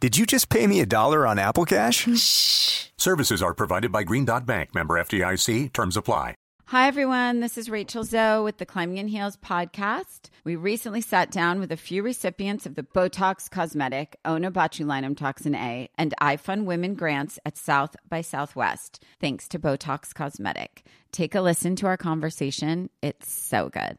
Did you just pay me a dollar on Apple Cash? Shh. Services are provided by Green Dot Bank, member FDIC. Terms apply. Hi, everyone. This is Rachel Zoe with the Climbing in Heels podcast. We recently sat down with a few recipients of the Botox Cosmetic, Onabotulinum Toxin A, and iFund Women grants at South by Southwest, thanks to Botox Cosmetic. Take a listen to our conversation. It's so good.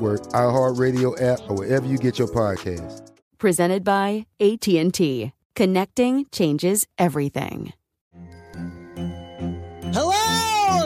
iHeartRadio app, or wherever you get your podcasts. Presented by AT&T. Connecting changes everything.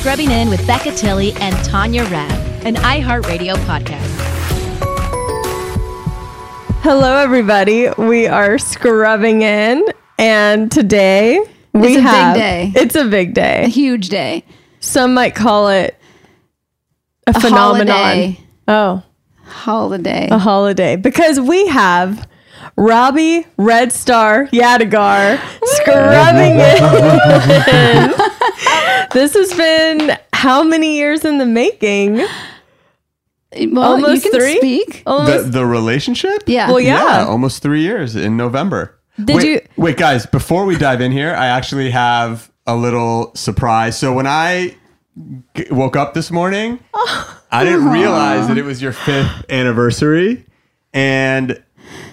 Scrubbing In with Becca Tilley and Tanya Rad, an iHeartRadio podcast. Hello, everybody. We are scrubbing in, and today we It's a big have day. It's a big day, A huge day. Some might call it a, A phenomenon. holiday. Oh, Holiday. a holiday because we have Robbie Red Star Yadigar scrubbing in. this has been how many years in the making? well, almost you can three? speak. The, Almost. the relationship? Yeah. well, yeah. almost three years in November. Did wait, you- Wait, guys, before we dive in here, I actually have a little surprise. So when I g- woke up this morning, oh. I didn't realize that it was your fifth anniversary. And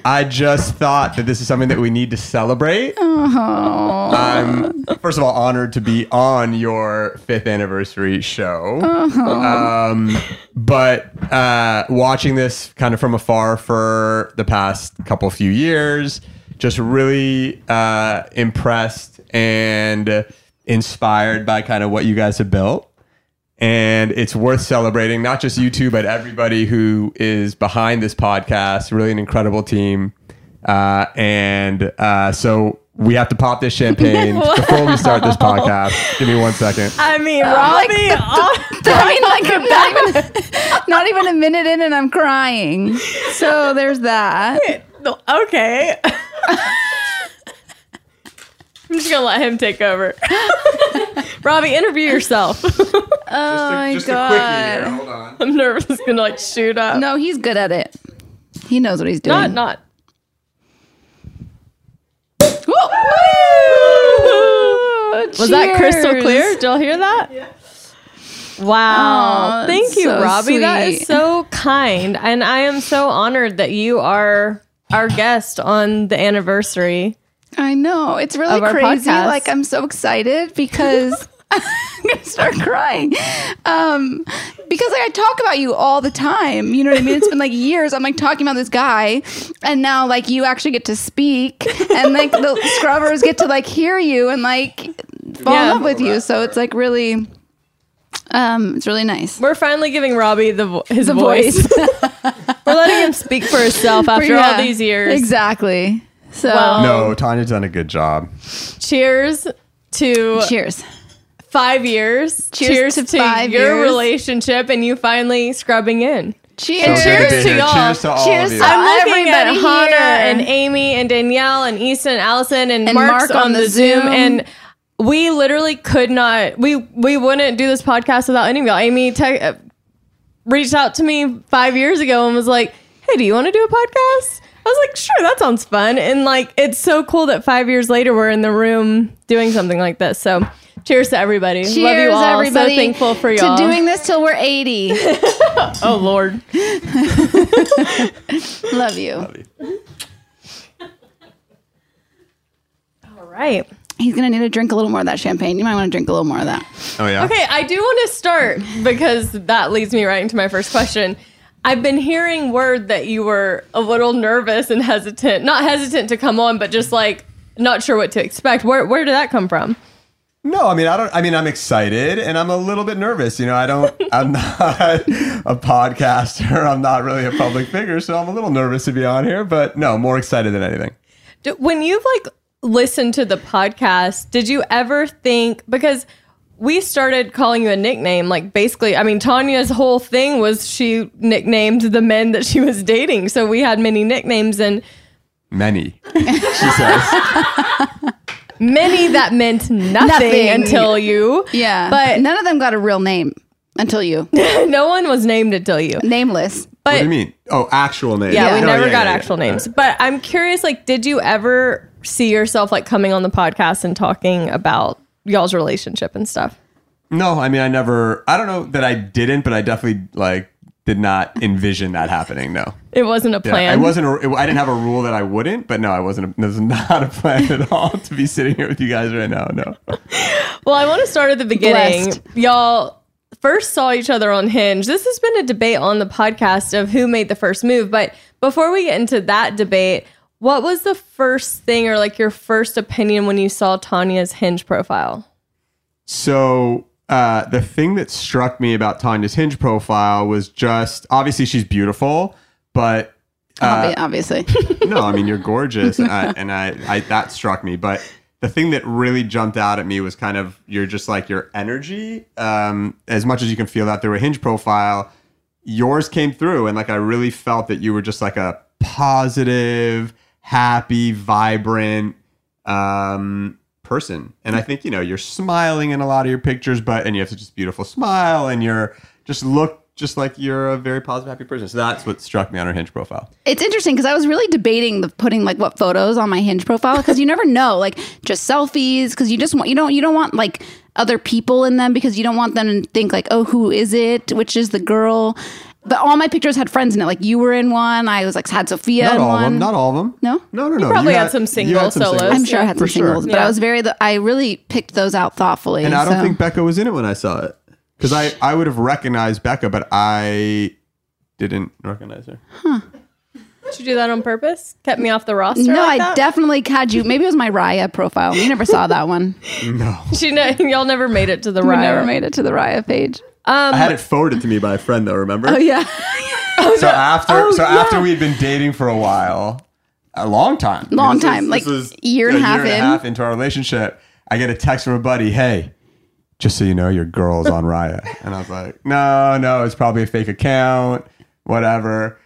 I just thought that this is something that we need to celebrate. I'm, first of all, honored to be on your fifth anniversary show. Um, but uh, watching this kind of from afar for the past couple few years, just really uh, impressed and inspired by kind of what you guys have built. And it's worth celebrating, not just you two, but everybody who is behind this podcast. Really, an incredible team. Uh, and uh, so we have to pop this champagne before we start this podcast. Give me one second. I mean, like Robbie. the- oh, I mean, like not even, not even a minute in, and I'm crying. So there's that. okay. I'm just gonna let him take over. Robbie, interview yourself. Oh my just a quickie here. god. Hold on. I'm nervous it's gonna like shoot up. No, he's good at it. He knows what he's doing. not not. Was that crystal clear? Did y'all hear that? Yes. Wow. Aw, Thank you, so Robbie. That is so kind. And I am so honored that you are our guest on the anniversary. I know. It's really crazy. podcast. Like I'm so excited because I'm gonna start crying. Um because like, I talk about you all the time. You know what I mean? It's been like years. I'm like talking about this guy and now like you actually get to speak and like the scrubbers get to like hear you and like fall Yeah. in love with you. So it's like really um it's really nice. We're finally giving Robbie the vo- his The voice. voice. We're letting him speak for himself after all these years. Exactly. So Well, No, Tanya's done a good job. cheers to cheers. five years. Cheers to five your years. relationship and you finally scrubbing in. Cheers. So good cheers be to here. y'all. Cheers to all Cheers of you. to I'm looking at Everybody Hannah here. and Amy and Danielle and Easton and Allison and, And Mark's Mark on, the Zoom. and we literally could not we we wouldn't do this podcast without any of y'all. Amy te- uh, reached out to me five years ago and was like, "Hey, do you want to do a podcast?" I was like, "Sure, that sounds fun." And like, it's so cool that five years later we're in the room doing something like this. So, cheers to everybody. Cheers, Love you all. everybody. So thankful for y'all. To doing this till we're 80. oh Lord. Love you. All right. He's gonna need to drink a little more of that champagne. You might want to drink a little more of that. Oh yeah. Okay, I do want to start because that leads me right into my first question. I've been hearing word that you were a little nervous and hesitant. Not hesitant to come on, but just like not sure what to expect. Where where did that come from? No, I mean I don't. I mean I'm excited and I'm a little bit nervous. You know, I don't. I'm not a podcaster. I'm not really a public figure, so I'm a little nervous to be on here. But no, more excited than anything. When you've like listened to the podcast, did you ever think because we started calling you a nickname like basically I mean Tanya's whole thing was she nicknamed the men that she was dating. So we had many nicknames and Many, she says. many that meant nothing, Nothing. until you. Yeah, But none of them got a real name until you. no one was named until you. Nameless. what But do you mean? Oh, actual names. yeah, we No, never yeah, got yeah, actual yeah. names. But I'm curious, like, did you ever see yourself like coming on the podcast and talking about y'all's relationship and stuff? No, I mean I never. I don't know that I didn't, but I definitely like did not envision that happening. No. It wasn't a Yeah, plan. I wasn't. I didn't have a rule that I wouldn't, but no, I wasn't. A, there's not a plan at all to be sitting here with you guys right now. No. Well, I want to start at the beginning. Blessed. Y'all first saw each other on Hinge. This has been a debate on the podcast of who made the first move. But before we get into that debate, what was the first thing or like your first opinion when you saw Tanya's Hinge profile? So uh, the thing that struck me about Tanya's Hinge profile was just obviously she's beautiful, but uh, obviously. no, I mean you're gorgeous, and, I, and I, I that struck me. But the thing that really jumped out at me was kind of you're just like your energy. Um, as much as you can feel that through a Hinge profile, yours came through, and like I really felt that you were just like a positive, happy, vibrant um, person. And I think you know you're smiling in a lot of your pictures, but and you have such a beautiful smile, and you're just look just like you're a very positive, happy person. So that's what struck me on her Hinge profile. It's interesting because I was really debating the putting like what photos on my Hinge profile because you never know, like just selfies because you just want you don't you don't want like other people in them because you don't want them to think like oh who is it which is the girl. But all my pictures had friends in it. Like you were in one. I was like had Sophia Not in all one. of them. Not all of them. No? No, no, no. probably You had some single had some solos. singles. I'm sure I had For some sure. singles, but Yeah. I was very. I really picked those out thoughtfully. And I don't so- think Becca was in it when I saw it. Because I, I would have recognized Becca, but I didn't recognize her. Huh. Did you do that on purpose? Kept me off the roster? No, like I definitely had you. Maybe it was my Raya profile. You never saw that one. No. She ne- y'all never made it to the We never made it to the Raya page. Um, I had it forwarded to me by a friend, though, remember? Oh yeah, So after Oh, so yeah. after we'd been dating for a while, a long time. I mean, Long time, is- like, was year and a half year in. a half into our relationship. I get a text from a buddy, hey, just so you know, your girl's on Raya. And I was like, no, no, it's probably a fake account, whatever.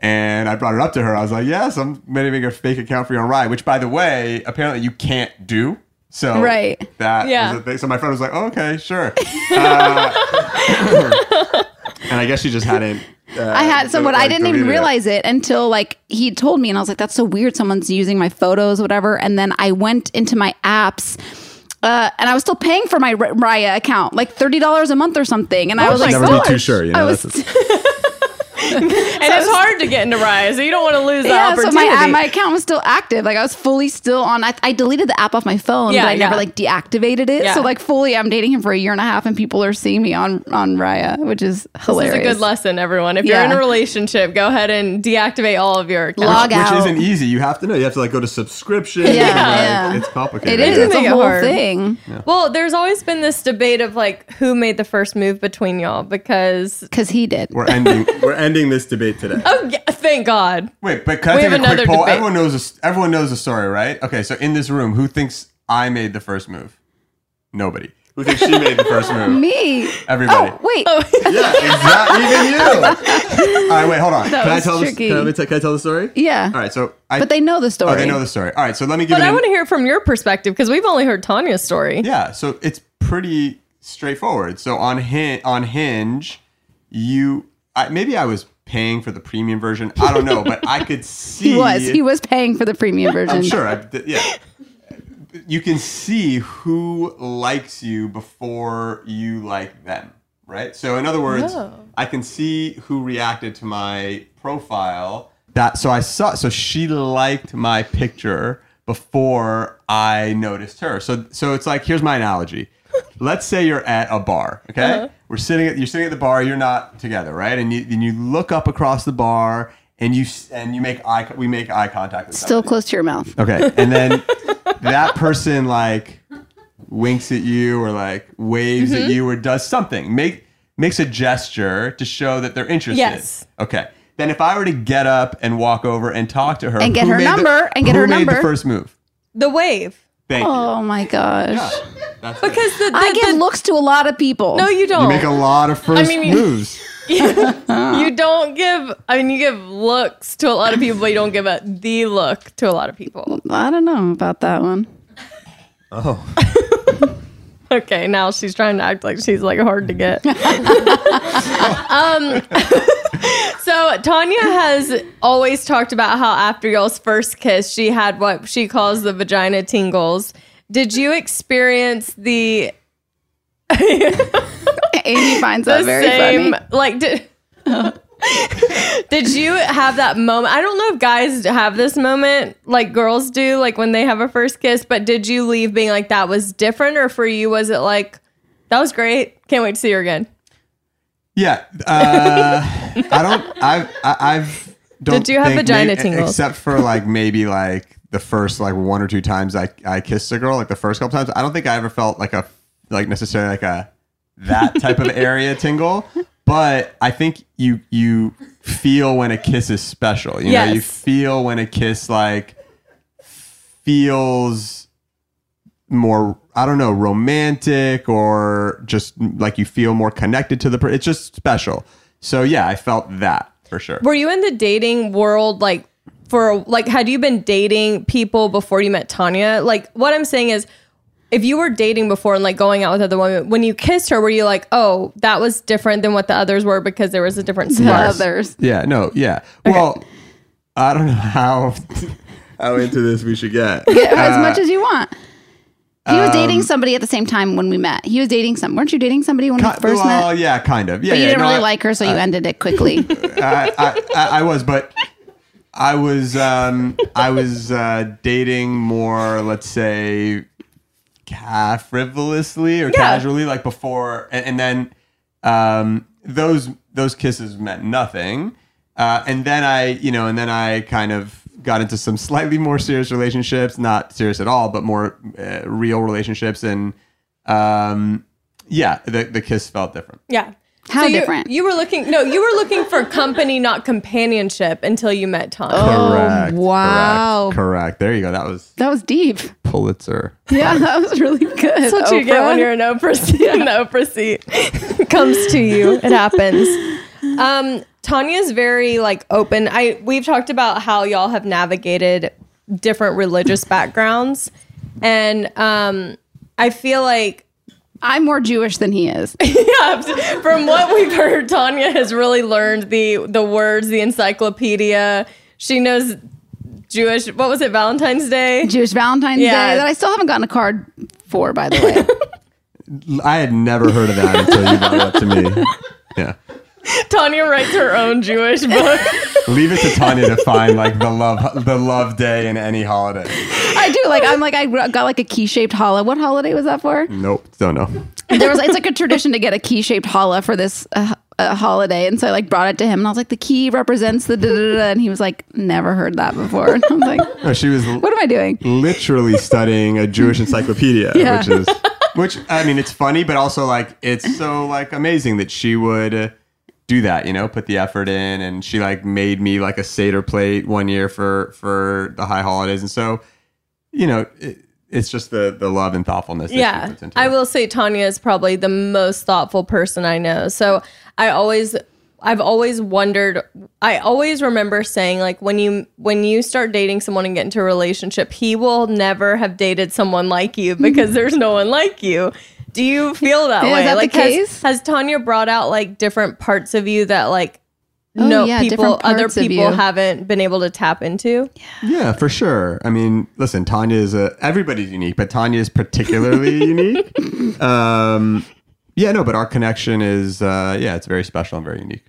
And I brought it up to her. I was like, yes, I'm making a fake account for you on Raya, which by the way, apparently you can't do. So Right. that Yeah. was thing. So my friend was like, oh, okay, sure. Uh, and I guess she just hadn't. Uh, I had someone, so, I didn't even deleted it. realize it until like he told me, and I was like, "That's so weird. Someone's using my photos, whatever." And then I went into my apps, Uh, and I was still paying for my R- Raya account, like thirty dollars a month or something. And I Oh was my like, Never be too sure. You know, I was and it's hard to get into Raya, so you don't want to lose that yeah, so uh, opportunity. my my account was still active. Like I was fully still on. I, I deleted the app off my phone, Yeah, but I never like deactivated it. Yeah. So like fully, I'm dating him for a year and a half, and people are seeing me on on Raya, which is hilarious. This is a good lesson, everyone. If Yeah. you're in a relationship, go ahead and deactivate all of your accounts. Log which out. isn't easy. You have to know. You have to like go to subscription. Yeah, and, like, yeah. It's complicated. It is. It's a whole hard. thing Well, there's always been this debate of like who made the first move between y'all because because he did. We're ending. we're ending this debate today. oh yeah, thank God. Wait, but can I We take have a quick another poll? debate. Everyone knows. This, everyone knows the story, right? Okay, so in this room, who thinks I made the first move? Nobody. Who thinks she made the first move? Me. Everybody. Oh wait. Yeah, exactly. Even you. All right, wait, hold on. That can I was tell this? tricky. Can I, can I tell the story? Yeah. All right, so I. But they know the story. Oh, they know the story. All right, so let me give But you. I an- want to hear it from your perspective because we've only heard Tanya's story. Yeah, so it's pretty straightforward. So on Hin- on Hinge, you I, maybe I was paying for the premium version. I don't know, but I could see He was. He was paying for the premium version. I'm sure. I, yeah. You can see who likes you before you like them, right? So in other words, Oh. I can see who reacted to my profile. That so I saw so she liked my picture before I noticed her. So so it's like here's my analogy. Let's say you're at a bar, okay? Uh-huh. We're sitting at you're sitting at the bar, you're not together, right? And you and you look up across the bar and you and you make eye we make eye contact with Still close to your mouth. Okay. And then that person like winks at you or like waves Mm-hmm. at you or does something. Make makes a gesture to show that they're interested. Yes. Okay. Then if I were to get up and walk over and talk to her And get her made the- number, and get who her made number. the first move. The wave. Thank you. Oh my gosh. That's it. Because the, the, I give the- looks to a lot of people. no, you You don't. You make a lot of first mean, you- moves. you don't give. I mean, you give looks to a lot of people, but you don't give a the look to a lot of people. I don't know about that one. Oh. Okay, now she's trying to act like she's like hard to get. um, so Tanya has always talked about how after y'all's first kiss, she had what she calls the vagina tingles. Did you experience the Amy finds that very same funny. like did did you have that moment i don't know if guys have this moment like girls do like when they have a first kiss but did you leave being like that was different or for you was it like that was great can't wait to see her again Yeah. Uh, I don't I've I, I've don't Did you have think vagina tingles? Except for like maybe like the first like one or two times I, I kissed a girl, like the first couple times. I don't think I ever felt like a like necessarily like a that type of area tingle. But I think you you feel when a kiss is special. You know, you feel when a kiss like feels more I don't know romantic or just like you feel more connected to the person. It's just special. So yeah, I felt that for sure. were you in the dating world like for like had you been dating people before you met tanya like what i'm saying is if you were dating before and like going out with other women when you kissed her were you like oh that was different than what the others were because there was a different The spark others. Yeah, no, yeah. Well, I don't know how how into this we should get. Get as Uh, much as you want. He was dating um, somebody at the same time when we met. He was dating some. Weren't you dating somebody when we first well, met? yeah, kind of. Yeah, but you yeah, didn't no, really I- like her, so you ended it quickly. I, I, I, I was, but I was um, I was uh, dating more, let's say, ca- frivolously or Yeah. casually, like before, and, and then um, those those kisses meant nothing, uh, and then I, you know, and then I kind of got into some slightly more serious relationships, not serious at all, but more uh, real relationships, and um, yeah, the the kiss felt different. Yeah. How you- different? You were looking no, you were looking for company, not companionship until you met Tom. Correct. Oh, wow. Correct. correct. There you go. That was that was deep. Pulitzer. Yeah, that was really good. That's what you get when you're an Oprah seat. An Oprah seat comes to you. It happens. Um, Tanya's very like open. I we've talked about how y'all have navigated different religious backgrounds, and um, I feel like I'm more Jewish than he is. yeah, from what we've heard, Tanya has really learned the the words, the encyclopedia. She knows Jewish. What was it? Valentine's Day. Jewish Valentine's Yeah. Day that I still haven't gotten a card for, by the way. I had never heard of that until you brought it up to me. Yeah. Tanya writes her own Jewish book. Leave it to Tanya to find like the love the love day in any holiday. I do like I'm like I got like a key shaped challah. What holiday was that for? Nope, don't know. There was it's like a tradition to get a key shaped challah for this uh, uh, holiday, and so I like brought it to him, and I was like, the key represents the da da da, and he was like, never heard that before. And I was like, No, she was what am I doing? literally studying a Jewish encyclopedia, Yeah. which is which I mean it's funny, but also like it's so like amazing that she would do that, you know, put the effort in, and she like made me like a seder plate one year for for the high holidays, and so you know it, it's just the the love and thoughtfulness. that she yeah. puts into i it. will say tanya is probably the most thoughtful person i know. So i always i've always wondered i always remember saying like when you when you start dating someone and get into a relationship he will never have dated someone like you because mm-hmm. there's no one like you do you feel that Yeah, is that the like has- case? Has, tanya brought out like different parts of you that like Oh, no yeah, people other people haven't been able to tap into Yeah, for sure. I mean, listen, Tanya is a everybody's unique, but Tanya is particularly unique. Um, yeah, no, but our connection is uh, yeah, it's very special and very unique.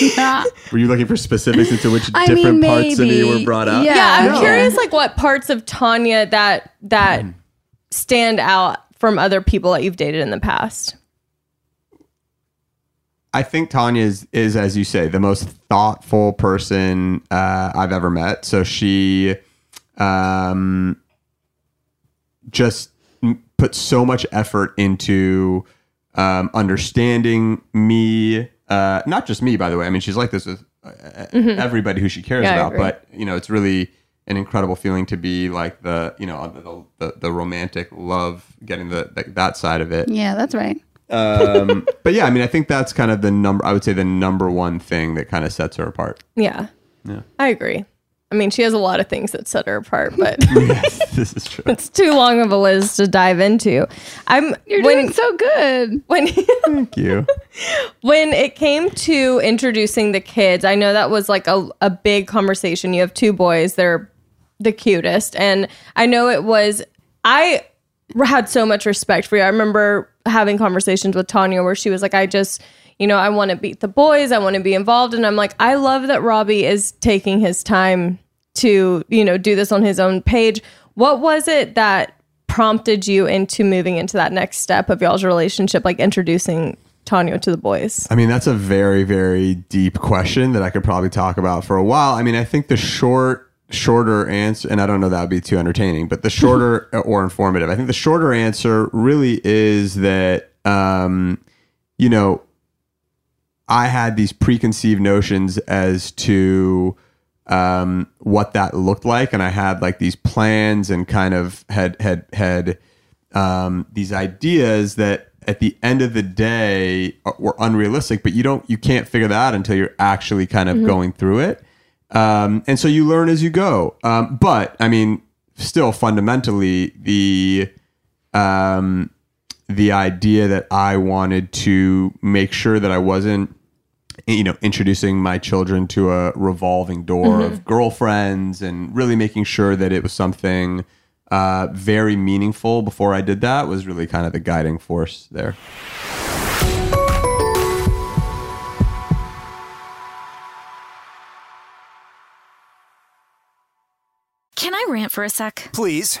Were you looking for specifics into which I different mean, parts of you were brought out? Yeah, I'm No. curious like what parts of Tanya that that stand out from other people that you've dated in the past. I think Tanya is, is, as you say, the most thoughtful person uh, I've ever met. So she um, just put so much effort into um, understanding me. Uh, not just me, by the way. I mean, she's like this with uh, Mhm. everybody who she cares Yeah, about. But you know, it's really an incredible feeling to be like the you know the the, the romantic love, getting the, the that side of it Yeah, that's right. um, but yeah, I mean, I think that's kind of the number. I would say the number one thing that kind of sets her apart. Yeah. Yeah. I agree. I mean, she has a lot of things that set her apart, but yes, this is true. it's too long of a list to dive into. I'm You're when, doing so good. when Thank you. when it came to introducing the kids, I know that was like a, a big conversation. You have two boys, they're the cutest. And I know it was, I had so much respect for you. I remember having conversations with Tanya where she was like, I just, you know, I want to beat the boys, I want to be involved. And I'm like, I love that Robbie is taking his time to, you know, do this on his own page. What was it that prompted you into moving into that next step of y'all's relationship, like introducing Tanya to the boys? I mean, that's a very, very deep question that I could probably talk about for a while. I mean, I think the short, shorter answer, and I don't know that would be too entertaining, but the shorter or informative, I think the shorter answer really is that, um, you know, I had these preconceived notions as to um, what that looked like, and I had like these plans and kind of had had had um, these ideas that at the end of the day are- were unrealistic. But you don't you can't figure that out until you're actually kind of Mhm. going through it, um, and so you learn as you go. Um, but I mean, still fundamentally the um, the idea that I wanted to make sure that I wasn't, you know, introducing my children to a revolving door Mhm. of girlfriends and really making sure that it was something uh, very meaningful before I did that was really kind of the guiding force there. Can I rant for a sec? Please.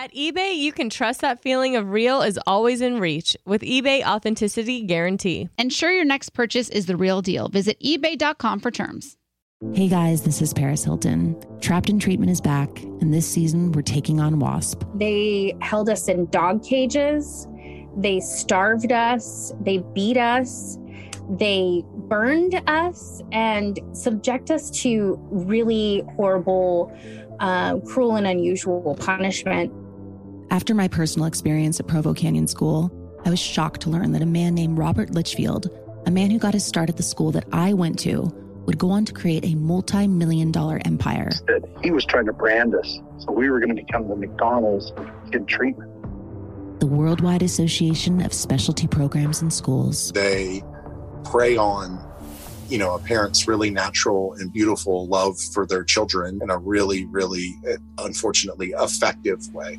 At eBay, you can trust that feeling of real is always in reach with eBay Authenticity Guarantee. Ensure your next purchase is the real deal. Visit eBay.com for terms. Hey guys, this is Paris Hilton. Trapped in Treatment is back, and this season we're taking on WASP. They held us in dog cages, they starved us, they beat us, they burned us, and subject us to really horrible, uh, cruel, and unusual punishment. After my personal experience at Provo Canyon School, I was shocked to learn that a man named Robert Lichfield, a man who got his start at the school that I went to, would go on to create a multi million dollar empire. That he was trying to brand us. So we were going to become the McDonald's of kid treatment. The Worldwide Association of Specialty Programs and Schools. They prey on you know a parent's really natural and beautiful love for their children in a really really eh, unfortunately effective way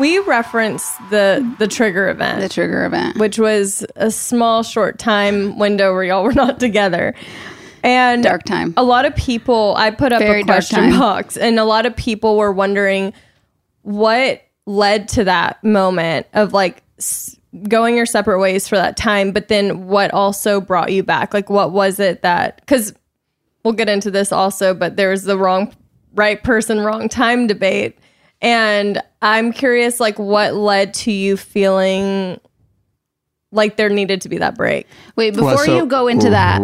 We referenced the the trigger event. The trigger event. Which was a small short time window where y'all were not together. And dark time. a lot of people i put up Very a question box and a lot of people were wondering what led to that moment of like s- going your separate ways for that time but then what also brought you back? Like what was it that because we'll get into this also but there was the wrong right person wrong time debate and I'm curious, like, what led to you feeling like there needed to be that break? Wait, before you go into that,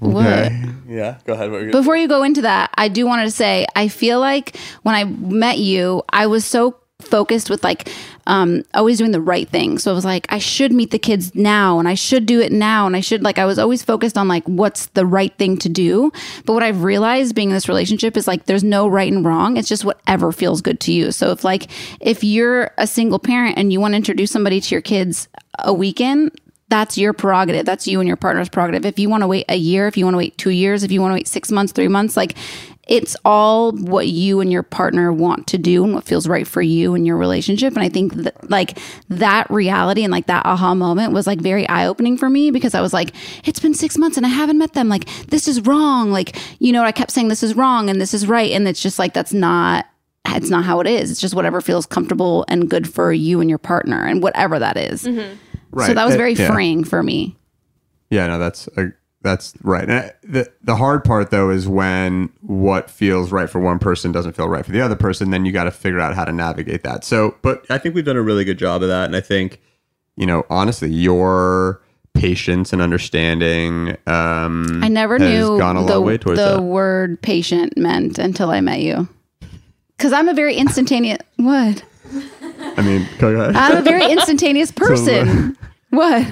what? Yeah, go ahead. What you Before you go into that, I do want to say I feel like when I met you, I was so focused with like um, always doing the right thing. So I was like, I should meet the kids now and I should do it now. And I should like, I was always focused on like, what's the right thing to do. But what I've realized being in this relationship is like, there's no right and wrong. It's just whatever feels good to you. So if like, if you're a single parent and you want to introduce somebody to your kids a weekend, that's your prerogative. That's you and your partner's prerogative. If you want to wait a year, if you want to wait two years, if you want to wait six months, three months, like it's all what you and your partner want to do and what feels right for you and your relationship. And I think that like that reality and like that aha moment was like very eye opening for me because I was like, it's been six months and I haven't met them. Like, this is wrong. Like, you know, I kept saying this is wrong and this is right. And it's just like, that's not it's not how it is. It's just whatever feels comfortable and good for you and your partner and whatever that is. Right. So that was Uh, very yeah. freeing for me. Yeah, no, that's uh, that's right. And the the hard part though is when what feels right for one person doesn't feel right for the other person. Then you got to figure out how to navigate that. So, but I think we've done a really good job of that. And I think, you know, honestly, your patience and understanding. Um, I never has knew gone a the, long way towards the that. word patient meant until I met you. Because I'm a very instantaneous. What? I mean, go ahead. I'm a very instantaneous person. what?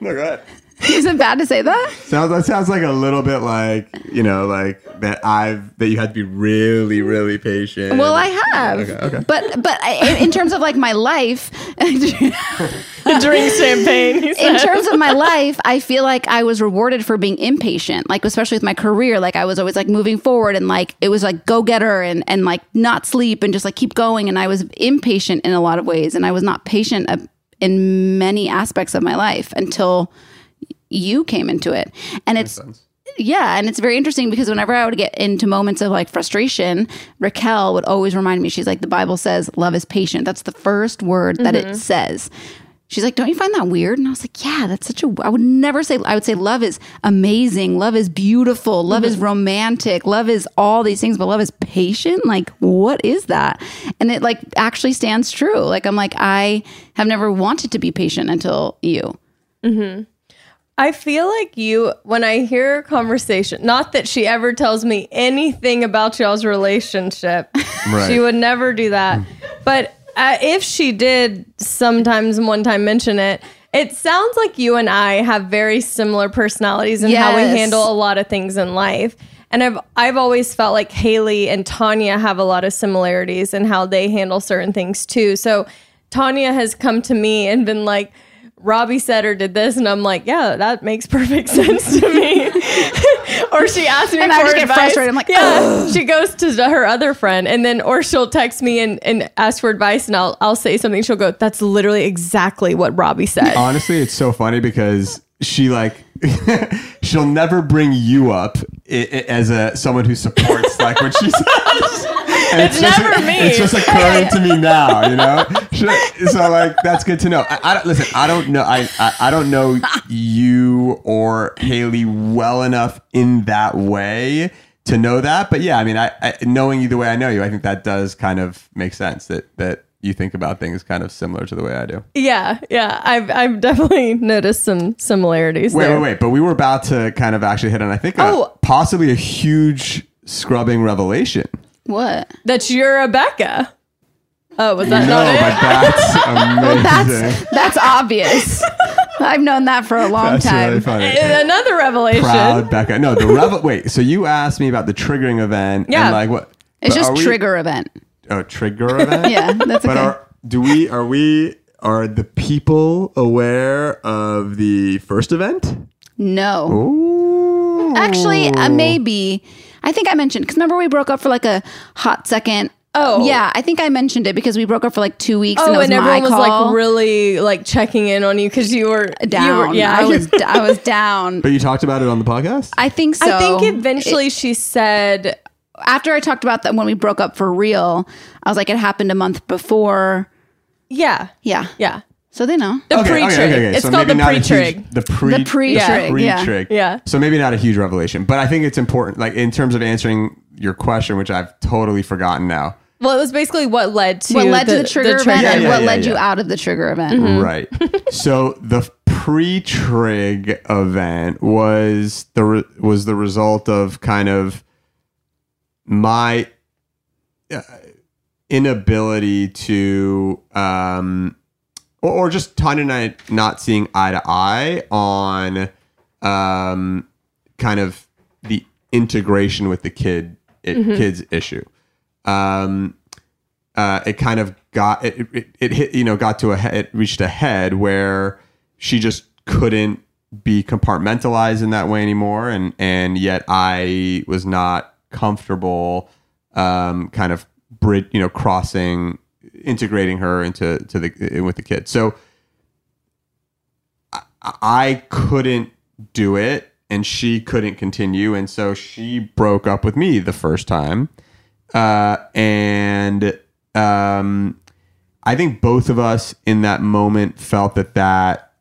No, go ahead. Is it bad to say that? Sounds that sounds like a little bit like you know like that I've that you had to be really really patient. Well, I have. Okay, okay. But but I, in, in terms of like my life, Drink champagne. he in terms of my life, I feel like I was rewarded for being impatient. Like especially with my career, like I was always like moving forward and like it was like go getter and and like not sleep and just like keep going. And I was impatient in a lot of ways, and I was not patient uh, in many aspects of my life until you came into it. And it's yeah, and it's very interesting because whenever I would get into moments of like frustration, Raquel would always remind me. She's like, the Bible says, "Love is patient." That's the first word that Mhm. it says. She's like, "Don't you find that weird?" And I was like, "Yeah, that's such a. I would never say. I would say love is amazing, love is beautiful, love is romantic, love is all these things, but love is patient. Like, what is that? And it like actually stands true. Like, I'm like, I have never wanted to be patient until you. hmm I feel like you, when I hear a conversation, not that she ever tells me anything about y'all's relationship, Right. she would never do that. But uh, if she did sometimes one time mention it, it sounds like you and I have very similar personalities and how we handle a lot of things in life. And I've I've always felt like Hayley and Tanya have a lot of similarities in how they handle certain things too. So Tanya has come to me and been like, Robbie said or did this, and I'm like, yeah, that makes perfect sense to me. or she asked me And for I just get frustrated. I'm like, yeah. "Ugh." She goes to her other friend, and then or she'll text me and, and ask for advice, and I'll I'll say something. She'll go, that's literally exactly what Robbie said. Honestly, it's so funny because she like she'll never bring you up i- i- as a someone who supports like what she It's just, never me. It's just occurring to me now, you know. So like that's good to know. I, I don't listen. I don't know. I, I I don't know you or Hayley well enough in that way to know that. But yeah, I mean, I, I knowing you the way I know you, I think that does kind of make sense. That that you think about things kind of similar to the way I do. Yeah, yeah. I've I've definitely noticed some similarities Wait, there. wait, wait. But we were about to kind of actually hit on, I think, a- Oh. possibly a huge scrubbing revelation. What? That you're Rebecca. Oh, was that no, not it? but that's amazing. That's that's obvious. I've known that for a long That's time. really funny. Another revelation. Proud Becca. No, the revel. wait. So you asked me about the triggering event. Yeah. And like what? It's but just are we- trigger event. Oh, trigger event. Yeah, that's But okay. are do we are we are the people aware of the first event? No. Actually, uh, maybe. I think I mentioned because remember we broke up for like a hot second. Oh. yeah. I think I mentioned it because we broke up for like two weeks. Oh, and, it was and everyone my was call. like really like checking in on you because you were down. You were, yeah, I was I was down. But you talked about it on the podcast. I think so. I think eventually she said after I talked about that when we broke up for real, I was like, it happened a month before. Yeah. Yeah. Yeah. So they know. The pre-trig. It's called the maybe not a pre-trig. huge- The pre The pre-trig, the yeah. pre-trig. Yeah. So maybe not a huge revelation, but I think it's important. Like in terms of answering your question, which I've totally forgotten now. Well, it was basically what led to what led to the trigger event Yeah, and yeah, what yeah, led you out of the trigger event. Mm-hmm. Right. so the pre-trig event was the re- was the result of kind of my uh, inability to um or, or just Tanya and I not seeing eye to eye on um kind of the integration with the kid it, Mhm. kids issue. Um uh it kind of got it, it it hit you know got to a it reached a head where she just couldn't be compartmentalized in that way anymore and and yet I was not comfortable um kind of bridge you know crossing integrating her into to the with the kid. So I, I couldn't do it and she couldn't continue. And so she broke up with me the first time. Uh and um I think both of us in that moment felt that that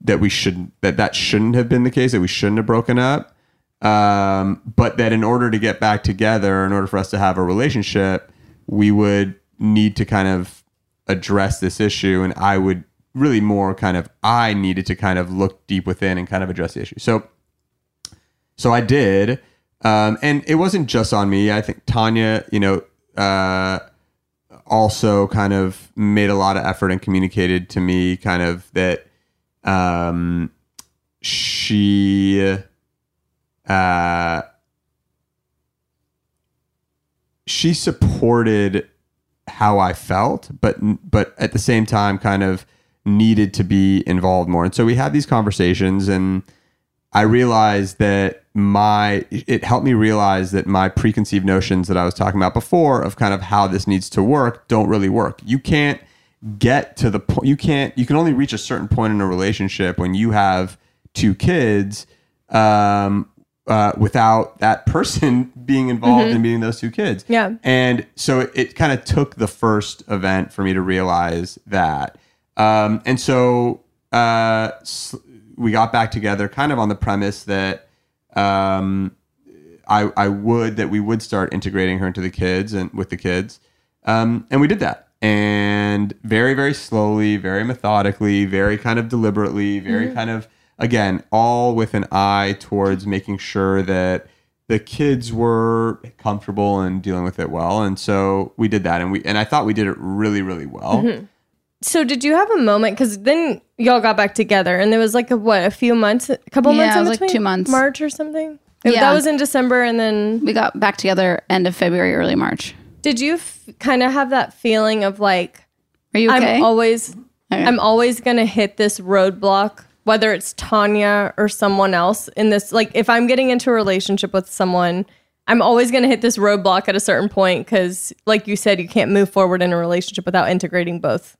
that we shouldn't that that shouldn't have been the case that we shouldn't have broken up. Um, but that in order to get back together in order for us to have a relationship we would need to kind of address this issue and i would really more kind of i needed to kind of look deep within and kind of address the issue. So so i did um, and it wasn't just on me. I think tanya you know uh, also kind of made a lot of effort and communicated to me kind of that um, she uh, she supported how I felt, but but at the same time, kind of needed to be involved more. And so we had these conversations, and I realized that my it helped me realize that my preconceived notions that I was talking about before of kind of how this needs to work don't really work. You can't get to the point you can't you can only reach a certain point in a relationship when you have two kids um uh, without that person being involved Mhm. in meeting those two kids. Yeah. And so it, it kind of took the first event for me to realize that. Um, and so uh, we got back together kind of on the premise that um, I, I would, that we would start integrating her into the kids and with the kids. Um, and we did that. And very, very slowly, very methodically, very kind of deliberately, very Mhm. kind of, again, all with an eye towards making sure that the kids were comfortable and dealing with it well. And so we did that. And we, and I thought we did it really, really well. Mhm. So did you have a moment? Because then y'all got back together, and there was like a what, a few months, a couple Yeah, months it in was like between, two months. March or something. Yeah. That was in December, and then we got back together end of February, early March. Did you f- kind of have that feeling of like, are you okay? I'm always, Okay. I'm always gonna hit this roadblock, whether it's Tanya or someone else in this. Like, if I'm getting into a relationship with someone, I'm always gonna hit this roadblock at a certain point because, like you said, you can't move forward in a relationship without integrating both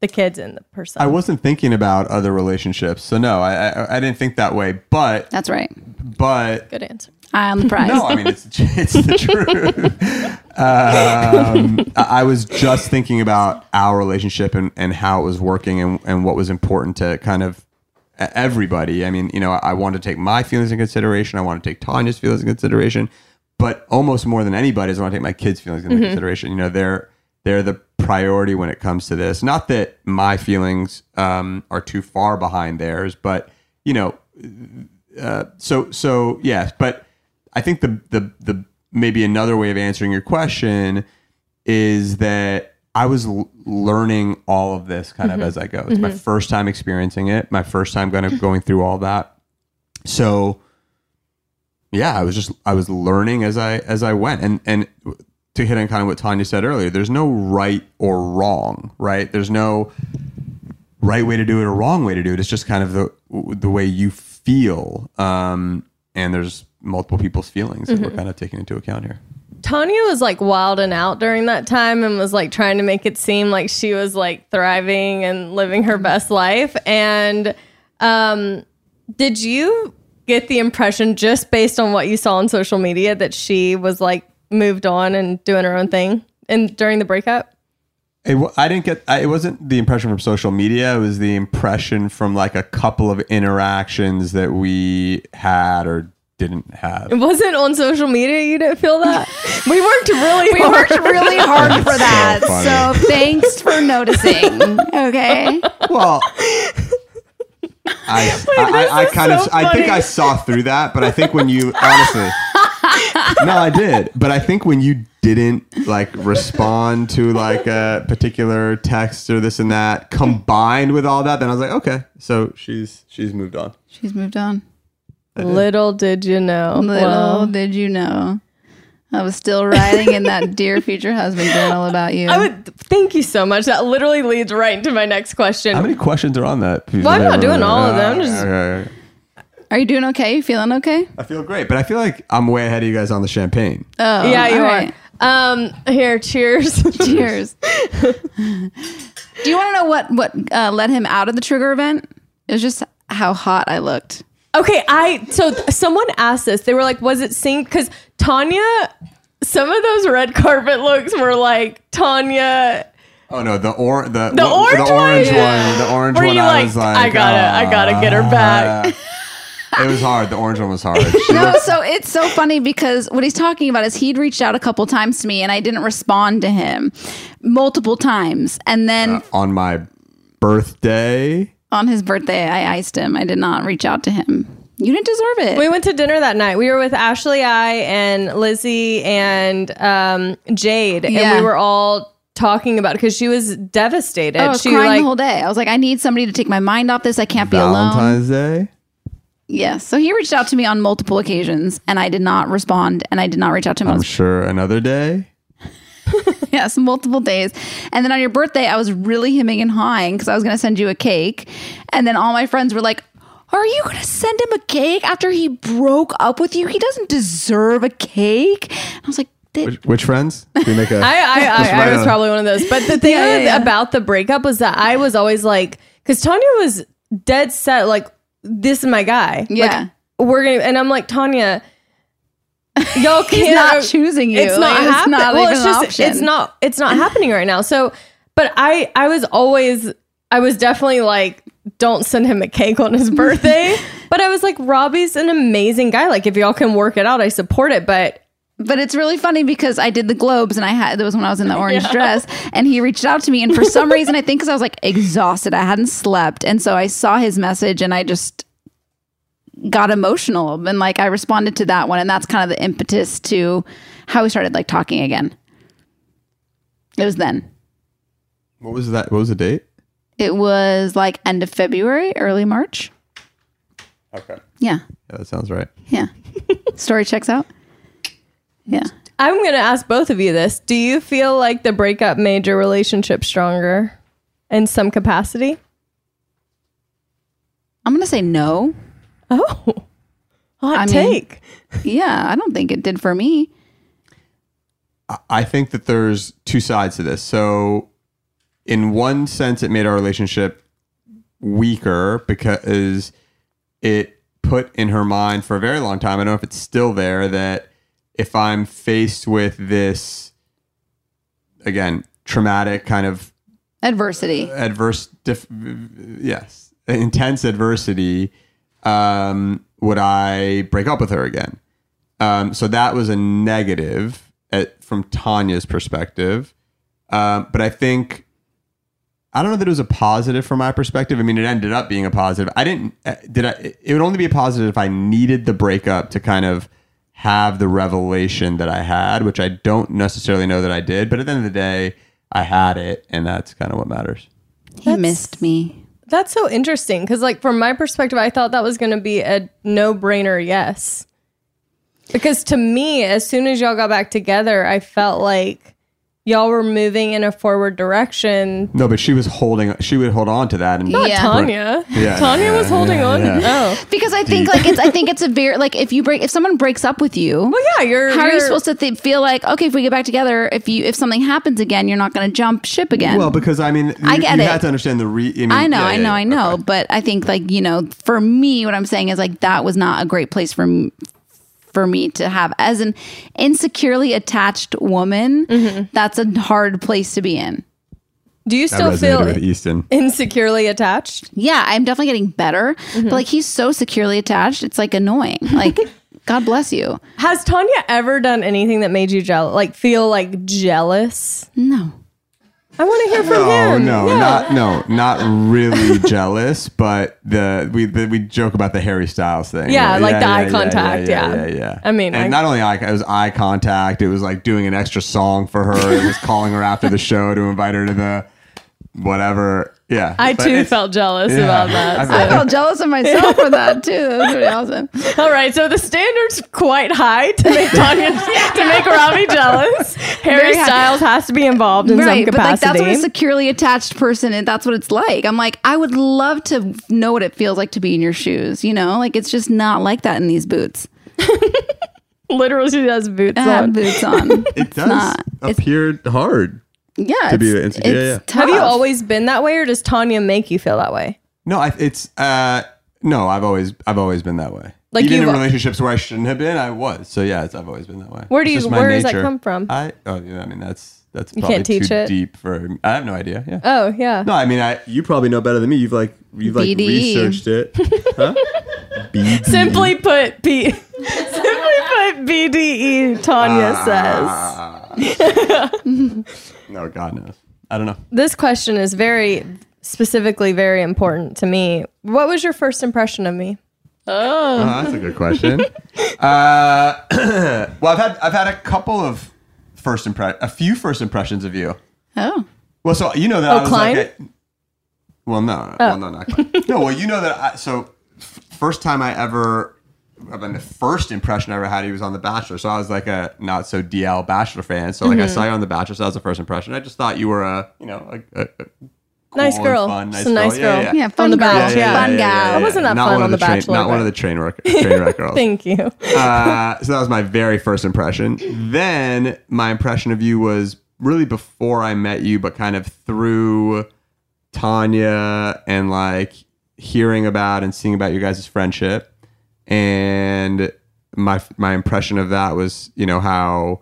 the kids and the person. I wasn't thinking about other relationships. So no, I, I, I didn't think that way, but that's right. But Good answer. Eye on the prize. No, I mean it's it's the truth. um, I I was just thinking about our relationship and, and how it was working and, and what was important to kind of everybody. I mean, you know, I want to take my feelings in consideration. I want to take Tanya's feelings in consideration, but almost more than anybody, I want to take my kids' feelings into Mm-hmm. Mhm. consideration. You know, they're they're the priority when it comes to this. Not that my feelings um, are too far behind theirs, but you know, uh, so so yes, but I think the the the maybe another way of answering your question is that I was l- learning all of this kind Mhm. of as I go. It's my Mhm. first time experiencing it, my first time kind of going through all that. So yeah, I was just I was learning as I as I went, and and to hit on kind of what Tanya said earlier, there's no right or wrong, right? There's no right way to do it or wrong way to do it. It's just kind of the the way you feel, um, and there's multiple people's feelings that we're Mhm. kind of taking into account here. Tanya was like wild and out during that time and was like trying to make it seem like she was like thriving and living her best life. And um, did you get the impression just based on what you saw on social media that she was like moved on and doing her own thing and during the breakup? It, I didn't get. I, it wasn't the impression from social media. It was the impression from like a couple of interactions that we had or didn't have. It wasn't on social media. You didn't feel that. we worked really. We hard. worked really hard for that. So. So, thanks for noticing. Okay. Well, I, I, I, I kind so of, I think. I saw through that, but I think when you honestly, no, I did. But I think when you didn't like respond to like a particular text or this and that, combined with all that, then I was like, okay, so she's she's moved on. She's moved on. Little did you know. Little Well, did you know. I was still writing in that dear future husband journal about you. I would thank you so much. That literally leads right into my next question. How many questions are on that? Well, I'm not doing all of them, just- Okay, okay. Are you doing okay? You feeling okay? I feel great, but I feel like I'm way ahead of you guys on the champagne. Oh, yeah, you all are. right. Um, here, cheers. Cheers. Do you want to know what what uh, led him out of the trigger event? It was just how hot I looked. Okay, I so someone asked this. They were like, "Was it synced?" Because Tanya, some of those red carpet looks were like Tanya. Oh no, the or the The what- orange the orange one? one, the orange Were one. you I like, was like, I gotta- I gotta get her back? "Ah." it was hard. The orange one was hard. No, looked- so it's so funny because what he's talking about is he'd reached out a couple times to me and I didn't respond to him multiple times. And then uh, on my birthday. On his birthday, I iced him. I did not reach out to him. You didn't deserve it. We went to dinner that night. We were with Ashley, I, and Lizzie and um, Jade, and we were all talking about it because she was devastated. Oh, I was she crying like the whole day. I was like, I need somebody to take my mind off this. I can't be alone. Valentine's Day. Yes. So he reached out to me on multiple occasions and I did not respond and I did not reach out to him. I I'm sure another day. yes, multiple days. And then on your birthday, I was really hemming and hawing because I was going to send you a cake. And then all my friends were like, Are you going to send him a cake after he broke up with you? He doesn't deserve a cake. And I was like, Which, which friends? We make a? I, I, Just I, I write was probably one of those. But the thing Yeah, yeah, yeah. about the breakup was that I was always like, because Tanya was dead set, like, this is my guy. Like, Yeah. we're gonna, and I'm like, Tanya, y'all can't. He's not choosing you. It's not Like, it's happening. not well, it's just, option. it's not, it's not happening right now. So, but I, I was always, I was definitely like, don't send him a cake on his birthday. but I was like, Robbie's an amazing guy. Like, if y'all can work it out, I support it. But But it's really funny because I did the globes and I had that was when I was in the orange dress and he reached out to me and for some reason I think because I was like exhausted I hadn't slept and so I saw his message and I just got emotional and like I responded to that one and that's kind of the impetus to how we started like talking again. It was then. What was that? What was the date? It was like end of February, early March. Okay. Yeah. Yeah, that sounds right. Yeah. Story checks out. Yeah. I'm going to ask both of you this. Do you feel like the breakup made your relationship stronger in some capacity? I'm going to say no. Oh. Hot I mean, take. Yeah, I don't think it did for me. I- I think that there's two sides to this. So, in one sense, it made our relationship weaker because it put in her mind for a very long time. I don't know if it's still there that if I'm faced with this, again, traumatic kind of Adversity. adverse, dif- yes, intense adversity, um, would I break up with her again? Um, so that was a negative at, from Tanya's perspective. Um, but I think I don't know that it was a positive from my perspective. I mean, it ended up being a positive. I didn't uh, did I? It would only be a positive if I needed the breakup to kind of have the revelation that I had, which I don't necessarily know that I did. But at the end of the day, I had it, and that's kind of what matters. He missed me. That's so interesting because, like, from my perspective, I thought that was going to be a no brainer yes. Because to me, as soon as y'all got back together, I felt like y'all were moving in a forward direction. No, but she was holding. She would hold on to that, and Not Yeah. Tanya. Yeah, Tanya yeah, was holding yeah, on. yeah. Oh. Because I think like it's I think it's a very like if you break if someone breaks up with you, well, yeah, you're. how are you you're- supposed to th- feel like okay if we get back together if you if something happens again you're not going to jump ship again. Well, because I mean, you, I get you it. had to understand the re. I, mean, I know, yeah, I yeah, know, yeah. I know, but I think like you know, for me, what I'm saying is like that was not a great place for m- for me to have as an insecurely attached woman. That's a hard place to be in. Do you still feel with Easton. insecurely attached? Yeah, I'm definitely getting better, but like he's so securely attached, it's like annoying. Like, God bless you. Has Tanya ever done anything that made you jealous? Like feel like jealous? No. I want to hear from No, him. no, Yeah. not no, not really jealous, but the we the, we joke about the Harry Styles thing. Yeah, like the eye contact, yeah, yeah. yeah, yeah. I mean, and I- not only eye, it was eye contact. It was like doing an extra song for her. It was calling her after the show to invite her to the whatever. Yeah, I too it's- felt jealous yeah, about that. I so- felt- I felt jealous of myself for that too. That was really awesome. All right, so the standard's quite high to make Tanya to make Robbie jealous. Harry Very high. Styles has to be involved in right, some but like that's what a securely attached person and that's what it's like. I'm like, I would love to know what it feels like to be in your shoes. You know, like it's just not like that in these boots. Literally, she has boots I have on. boots on. It does not- appear hard. Yeah, to be it's- insecure. Yeah, it's yeah. Have you always been that way, or does Tanya make you feel that way? No, I, it's uh no. I've always I've always been that way. Like Even you- in relationships where I shouldn't have been, I was. So yeah, it's, I've always been that way. Where do It's you- just my where does that nature. come from? I oh yeah. I mean that's that's You probably can't teach too it? deep for. I have no idea. Yeah. Oh yeah. No, I mean I. You probably know better than me. You've like you've like BDE. researched it. Huh? BDE. Simply put, B. Simply put, BDE. Tanya Ah. says. No, God knows. I don't know. This question is very specifically very important to me. What was your first impression of me? Oh, that's a good question. uh, well, I've had I've had a couple of first impre- a few first impressions of you. Oh. Well, so you know that Oh, I was Klein? like, a, well, no, Oh. well, no, not Klein. no. Well, you know that. I, so f- first time I ever, I mean, the first impression I ever had, he was on The Bachelor. So I was like a not so DL Bachelor fan. So like I Mhm. saw you on The Bachelor. So that was the first impression. I just thought you were a, you know, a, a, a Nice cool and girl. fun, Just a nice Yeah, girl. yeah. Yeah, fun On The girl. Bachelor. Yeah, Fun gal. I wasn't that Not fun one on of The train- Bachelor, Not one of the train wreck, train wreck girls. Thank you. uh, so that was my very first impression. Then my impression of you was really before I met you, but kind of through Tanya and like hearing about and seeing about your guys' friendship. And my my impression of that was, you know, how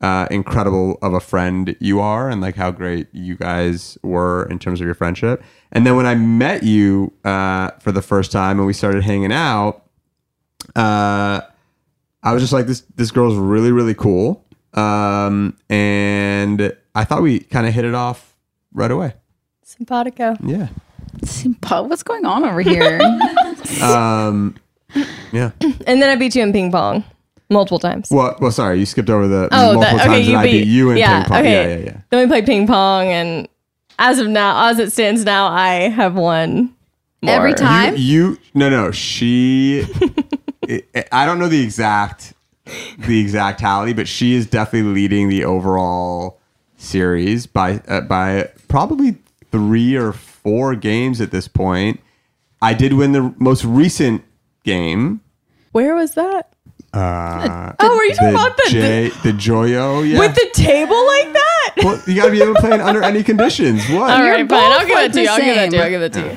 uh, incredible of a friend you are, and like how great you guys were in terms of your friendship. And then when I met you uh, for the first time and we started hanging out, uh, I was just like, this this girl's really really cool, um, and I thought we kind of hit it off right away. Simpatico. Yeah. Simpa- What's going on over here? Um, yeah. And then I beat you in ping pong multiple times. Well, well, sorry, you skipped over the Oh, multiple that, okay. times You that I beat, beat you in yeah, ping pong. Okay. Yeah, yeah, yeah. Then we played ping pong, and as of now, as it stands now, I have won more. Every time? You, you no no she. I- I don't know the exact the exact tally, but she is definitely leading the overall series by uh, by probably three or four games at this point. I did win the most recent game. Where was that? Uh, Oh, were you talking the about the- J, the Joyo? Yeah. With the table like that? well, you got to be able to play it under any conditions. What? All right, fine. I'll both give like it to you. the I'll give it to you. I'll give it to you.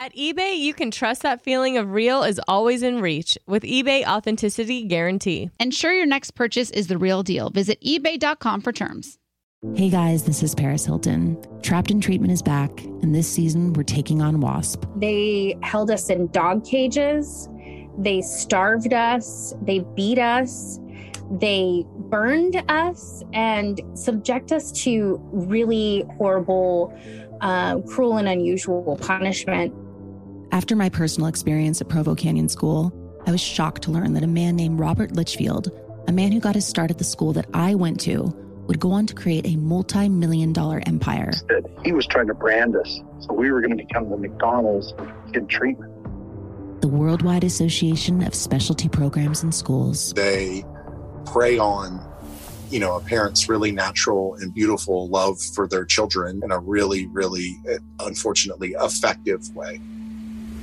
At eBay, you can trust that feeling of real is always in reach with eBay Authenticity Guarantee. Ensure your next purchase is the real deal. Visit eBay.com for terms. Hey guys, this is Paris Hilton. Trapped in Treatment is back, and this season we're taking on WASP. They held us in dog cages. They starved us. They beat us. They burned us and subject us to really horrible, uh, cruel, and unusual punishment. After my personal experience at Provo Canyon School, I was shocked to learn that a man named Robert Lichfield, a man who got his start at the school that I went to, would go on to create a multi million dollar empire. He was trying to brand us. So we were going to become the McDonald's of kid treatment. The Worldwide Association of Specialty Programs and Schools. They prey on, you know, a parent's really natural and beautiful love for their children in a really, really, uh, unfortunately, effective way.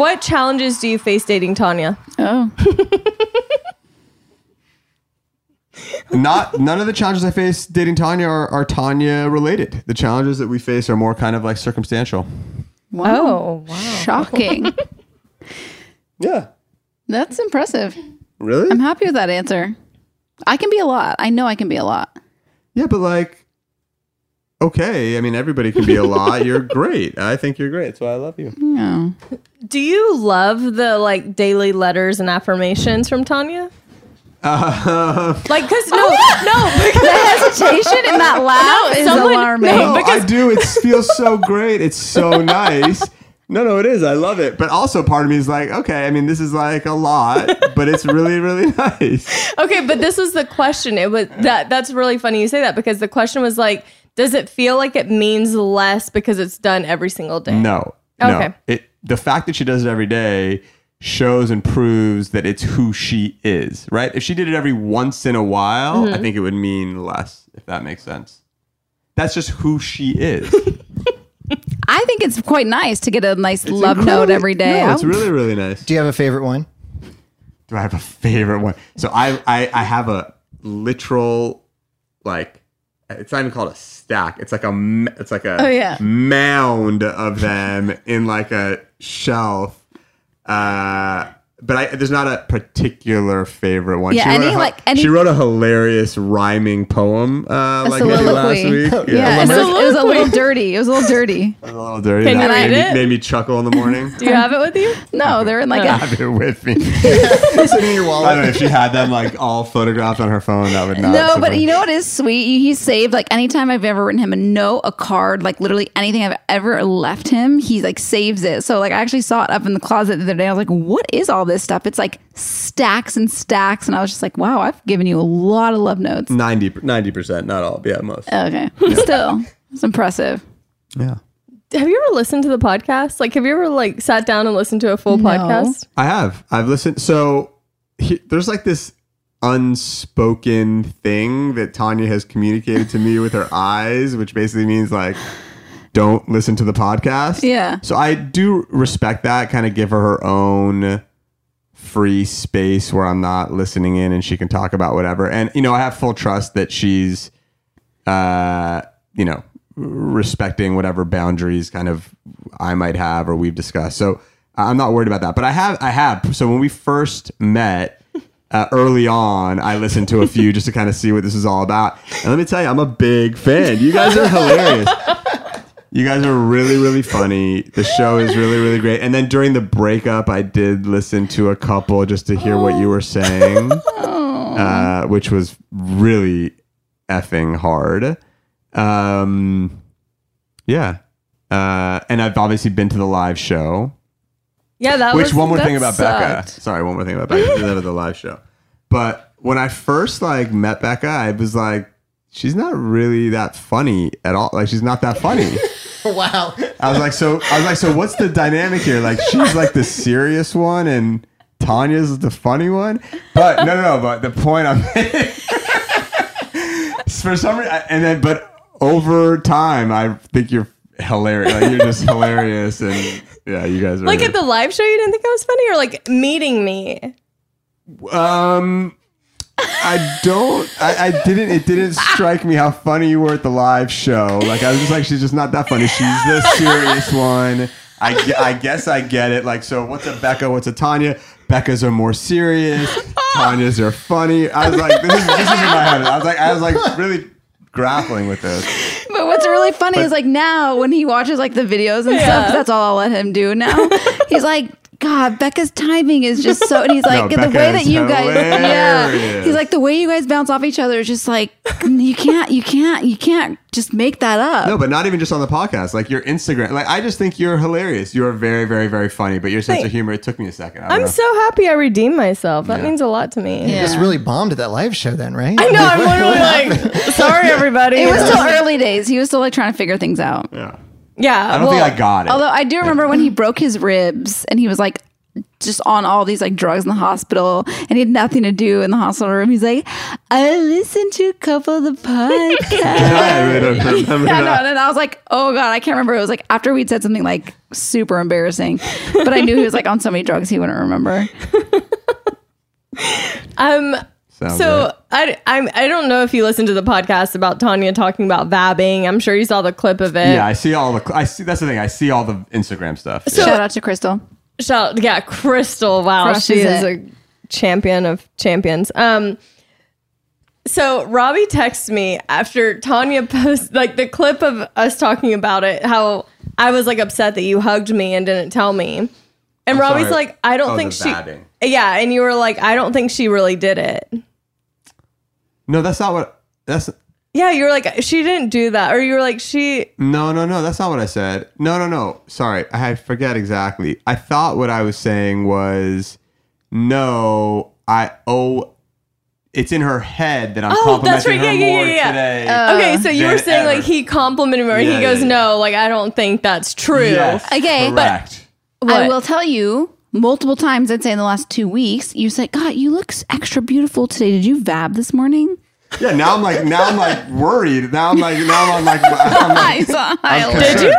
What challenges do you face dating Tanya? Oh. Not none of the challenges I face dating Tanya are, are Tanya related. The challenges that we face are more kind of like circumstantial. Oh, wow. Shocking. Yeah. That's impressive. Really? I'm happy with that answer. I can be a lot. I know I can be a lot. Yeah, but like, okay. I mean, everybody can be a lot. You're great. I think you're great. That's why I love you. Yeah. Do you love the like daily letters and affirmations from Tanya? Uh, Like, cause no, no, because The hesitation in that laugh is alarming. no, I do. It feels so great. It's so nice. No, no, it is. I love it. But also, part of me is like, okay. I mean, this is like a lot, but it's really, really nice. okay, but this was the question. It was that that's really funny you say that because the question was like, does it feel like it means less because it's done every single day? No. No. Okay. It the fact that she does it every day shows and proves that it's who she is, right? If she did it every once in a while, I Mhm. think it would mean less, if that makes sense. That's just who she is. I think it's quite nice to get a nice It's love incredibly- note every day. No, it's really, really nice. Do you have a favorite one? Do I have a favorite one? So I, I, I have a literal, like, it's not even called a stack. It's like a it's like a Oh, yeah. mound of them in like a shelf. Uh, but I, there's not a particular favorite one. Yeah, she wrote any, a, like, any- she wrote a hilarious rhyming poem uh, A like maybe last week. Yeah, and it was, it was a little dirty. It was a little dirty. a little dirty. Can you that read made, it? Me, made me chuckle in the morning. Do you have it with you? No, they're in like I a. have it with me. Sitting in your wallet. I don't know if she had them like all photographed on her phone. That would not. No, but you know what is sweet? He saved like anytime I've ever written him a note, a card, like literally anything I've ever left him, he like saves it. So like I actually saw it up in the closet the other day. I was like, what is all this stuff? It's like stacks and stacks, and I was just like, wow, I've given you a lot of love notes. 90 90%, not all. Yeah, most. Okay, still, it's impressive. Yeah. Have you ever listened to the podcast? Like, have you ever like sat down and listened to a full No. podcast? I have. I've listened. So he, there's like this unspoken thing that Tanya has communicated to me with her eyes, which basically means like, don't listen to the podcast. Yeah. So I do respect that. Kind of give her her own free space where I'm not listening in and she can talk about whatever. And you know, I have full trust that she's, uh, you know, respecting whatever boundaries kind of I might have or we've discussed. So I'm not worried about that. But I have, I have. So when we first met. Uh, early on, I listened to a few just to kind of see what this is all about. And let me tell you, I'm a big fan. You guys are hilarious. You guys are really, really funny. The show is really, really great. And then during the breakup, I did listen to a couple just to hear what you were saying, uh, which was really effing hard. Um, yeah. Uh, and I've obviously been to the live show. Yeah, that Which was one more thing about Becca? sucked. Sorry, one more thing about Becca. that was the live show. But when I first like met Becca, I was like, she's not really that funny at all. Like she's not that funny. wow. I was like, so I was like, so what's the dynamic here? Like she's like the serious one and Tanya's the funny one. But no, no, no. But the point I'm for some reason, and then but over time, I think you're hilarious. Like, you're just hilarious, and yeah, you guys are Like at the live show, you didn't think I was funny, or like meeting me? Um, I don't. I, I didn't. It didn't strike me how funny you were at the live show. Like I was just like, she's just not that funny. She's the serious one. I, I guess I get it. Like, so what's a Becca? What's a Tanya? Becca's are more serious. Tanya's are funny. I was like, this is, this is in my head. I was like, I was like really grappling with this. But what's really funny But- is like now when he watches like the videos and stuff. that's all I'll let him do now. he's like, God, Becca's timing is just so. And he's like, No, the Becca way that you guys, yeah. He's like, the way you guys bounce off each other is just like, you can't, you can't, you can't just make that up. No, but not even just on the podcast. Like your Instagram. Like I just think you're hilarious. You're very, very, very funny. But your sense of humor. It took me a second. I don't I'm know. so happy I redeemed myself. That means a lot to me. You just really bombed at that live show then, right? I know. I'm literally like, sorry, everybody. It was still early days. He was still like trying to figure things out. Yeah. Yeah. I don't think I got it. Although I do remember when he broke his ribs and he was like just on all these like drugs in the hospital and he had nothing to do in the hospital room. He's like, I listened to a couple of the podcasts. I really don't remember yeah, no, that. and I was like, oh god, I can't remember. It was like after we'd said something like super embarrassing, but I knew he was like on so many drugs he wouldn't remember. Um. Sounds so I I'm I don't know if you listened to the podcast about Tanya talking about vabbing. I'm sure you saw the clip of it. Yeah, I see all the. I see. That's the thing. I see all the Instagram stuff. So- Shout out to Crystal. Shout yeah, Crystal. Wow, Crushes she is it. a champion of champions. Um. So Robbie texts me after Tanya posts like the clip of us talking about it. How I was like upset that you hugged me and didn't tell me. And I'm Robbie's sorry. like, I don't Oh, think she. vabbing. Yeah, and you were like, I don't think she really did it. No, that's not what. That's Yeah, you were like, she didn't do that, or you were like, she. no, no, no. That's not what I said. No, no, no. Sorry, I forget exactly. I thought what I was saying was, no, I oh, it's in her head that I'm Oh, that's complimenting right. Yeah, her yeah, more yeah, yeah. today. Uh, okay, so you were than saying ever. like he complimented me, and Yeah, he goes, yeah, yeah. no, like I don't think that's true. Yes, Okay, but- correct. I What? will tell you multiple times. I'd say in the last two weeks, you said, "God, you look extra beautiful today." Did you vab this morning? Yeah, now I'm like, now I'm like worried. Now I'm like, now I'm like, I'm like I saw- I'm I- Did you?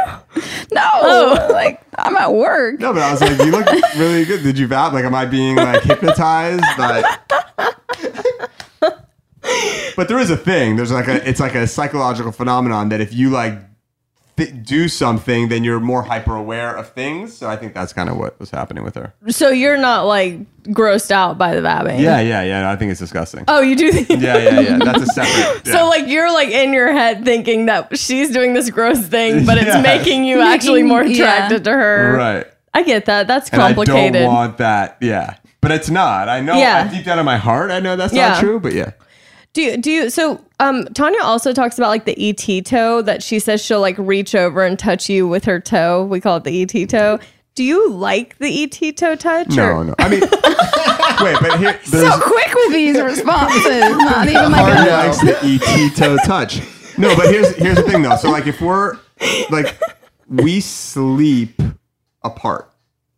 No, Oh. like I'm at work. No, but I was like, you look really good. Did you vab? Like, am I being like hypnotized? Like, but there is a thing. There's like a, it's like a psychological phenomenon that if you like th- do something, then you're more hyper aware of things. So I think that's kind of what was happening with her. So you're not like grossed out by the vabbing. Yeah, yeah, yeah. I think it's disgusting. Oh, you do think? Yeah, yeah, yeah. That's a separate. yeah. So like you're like in your head thinking that she's doing this gross thing, but it's Yes. making you actually more Making- yeah. attracted to her. right. I get that. That's And I don't want that. Yeah. But it's not. I know Yeah. deep down in my heart, I know that's Yeah. not true, but yeah. Do you, do you, so um Tanya also talks about like the ET toe that she says she'll like reach over and touch you with her toe. We call it the ET toe. Do you like the ET toe touch? No, or- no. I mean, wait, but here, So quick with these responses. Not even like Hard a, likes the ET toe touch. No, but here's here's the thing though. So like if we're like we sleep apart,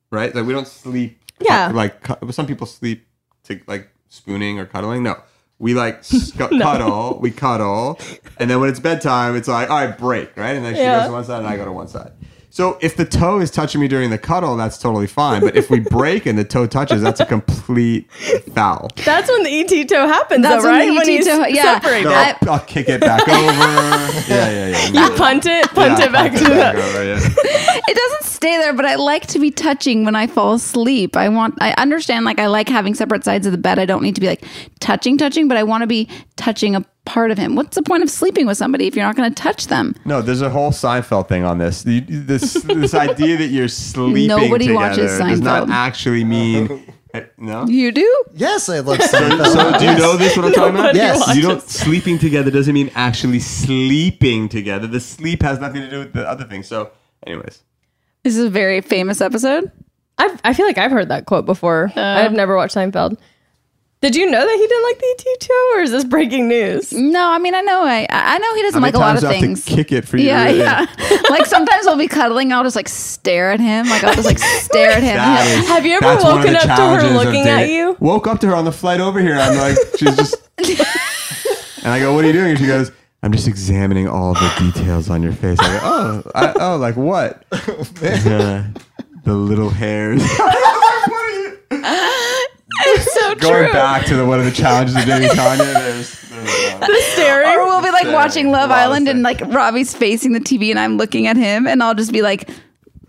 right? Like we don't sleep. Yeah. Like some people sleep to like spooning or cuddling. No, we like sc- cuddle. We cuddle, and then when it's bedtime, it's like all right, break, right? And then she Yeah. goes to one side and I go to one side. So if the toe is touching me during the cuddle, that's totally fine. But if we break and the toe touches, that's a complete foul. That's when the ET toe happens, That's though, when right? the ET he's toe- yeah. separated. No, I'll, I'll kick it back over. Yeah, yeah, yeah. You punt it, punt Yeah, it back to the. over, it doesn't stay there, but I like to be touching when I fall asleep. I want, I understand, like, I like having separate sides of the bed. I don't need to be like touching, touching, but I want to be touching a part of him. What's the point of sleeping with somebody if you're not going to touch them? No, there's a whole Seinfeld thing on this. You- This this idea that you're sleeping Nobody together watches does not Seinfeld. actually mean eh, no. You do? Yes, I love So, Seinfeld. so do you know this? What I'm talking about? Nobody Yes. You don't sleeping together doesn't mean actually sleeping together. The sleep has nothing to do with the other thing. So, anyways, This is a very famous episode. I've, I feel like I've heard that quote before. I've never watched Seinfeld. Did you know that he didn't like the ET toe, or is this breaking news? No, I mean, I know, I, I know he doesn't How like many a lot times of do I have to things. kick it for you? Yeah, to- yeah. like sometimes I'll be cuddling, I'll just like stare at him. Like I'll just like stare at him. That is- Have you ever that's one of woken the up to her challenges of looking at dating. you? Woke up to her on the flight over here. I'm like, she's just, and I go, "What are you doing?" And she goes, "I'm just examining all the details on your face." I go, "Oh, I, oh, like what? Uh, the little hairs." It's so Going true. back to the one of the challenges of dating Tanya, there's, there's uh, the staring. Or we'll be like Staring. watching Love A lot of Island and like Robbie's facing the TV and I'm looking at him and I'll just be like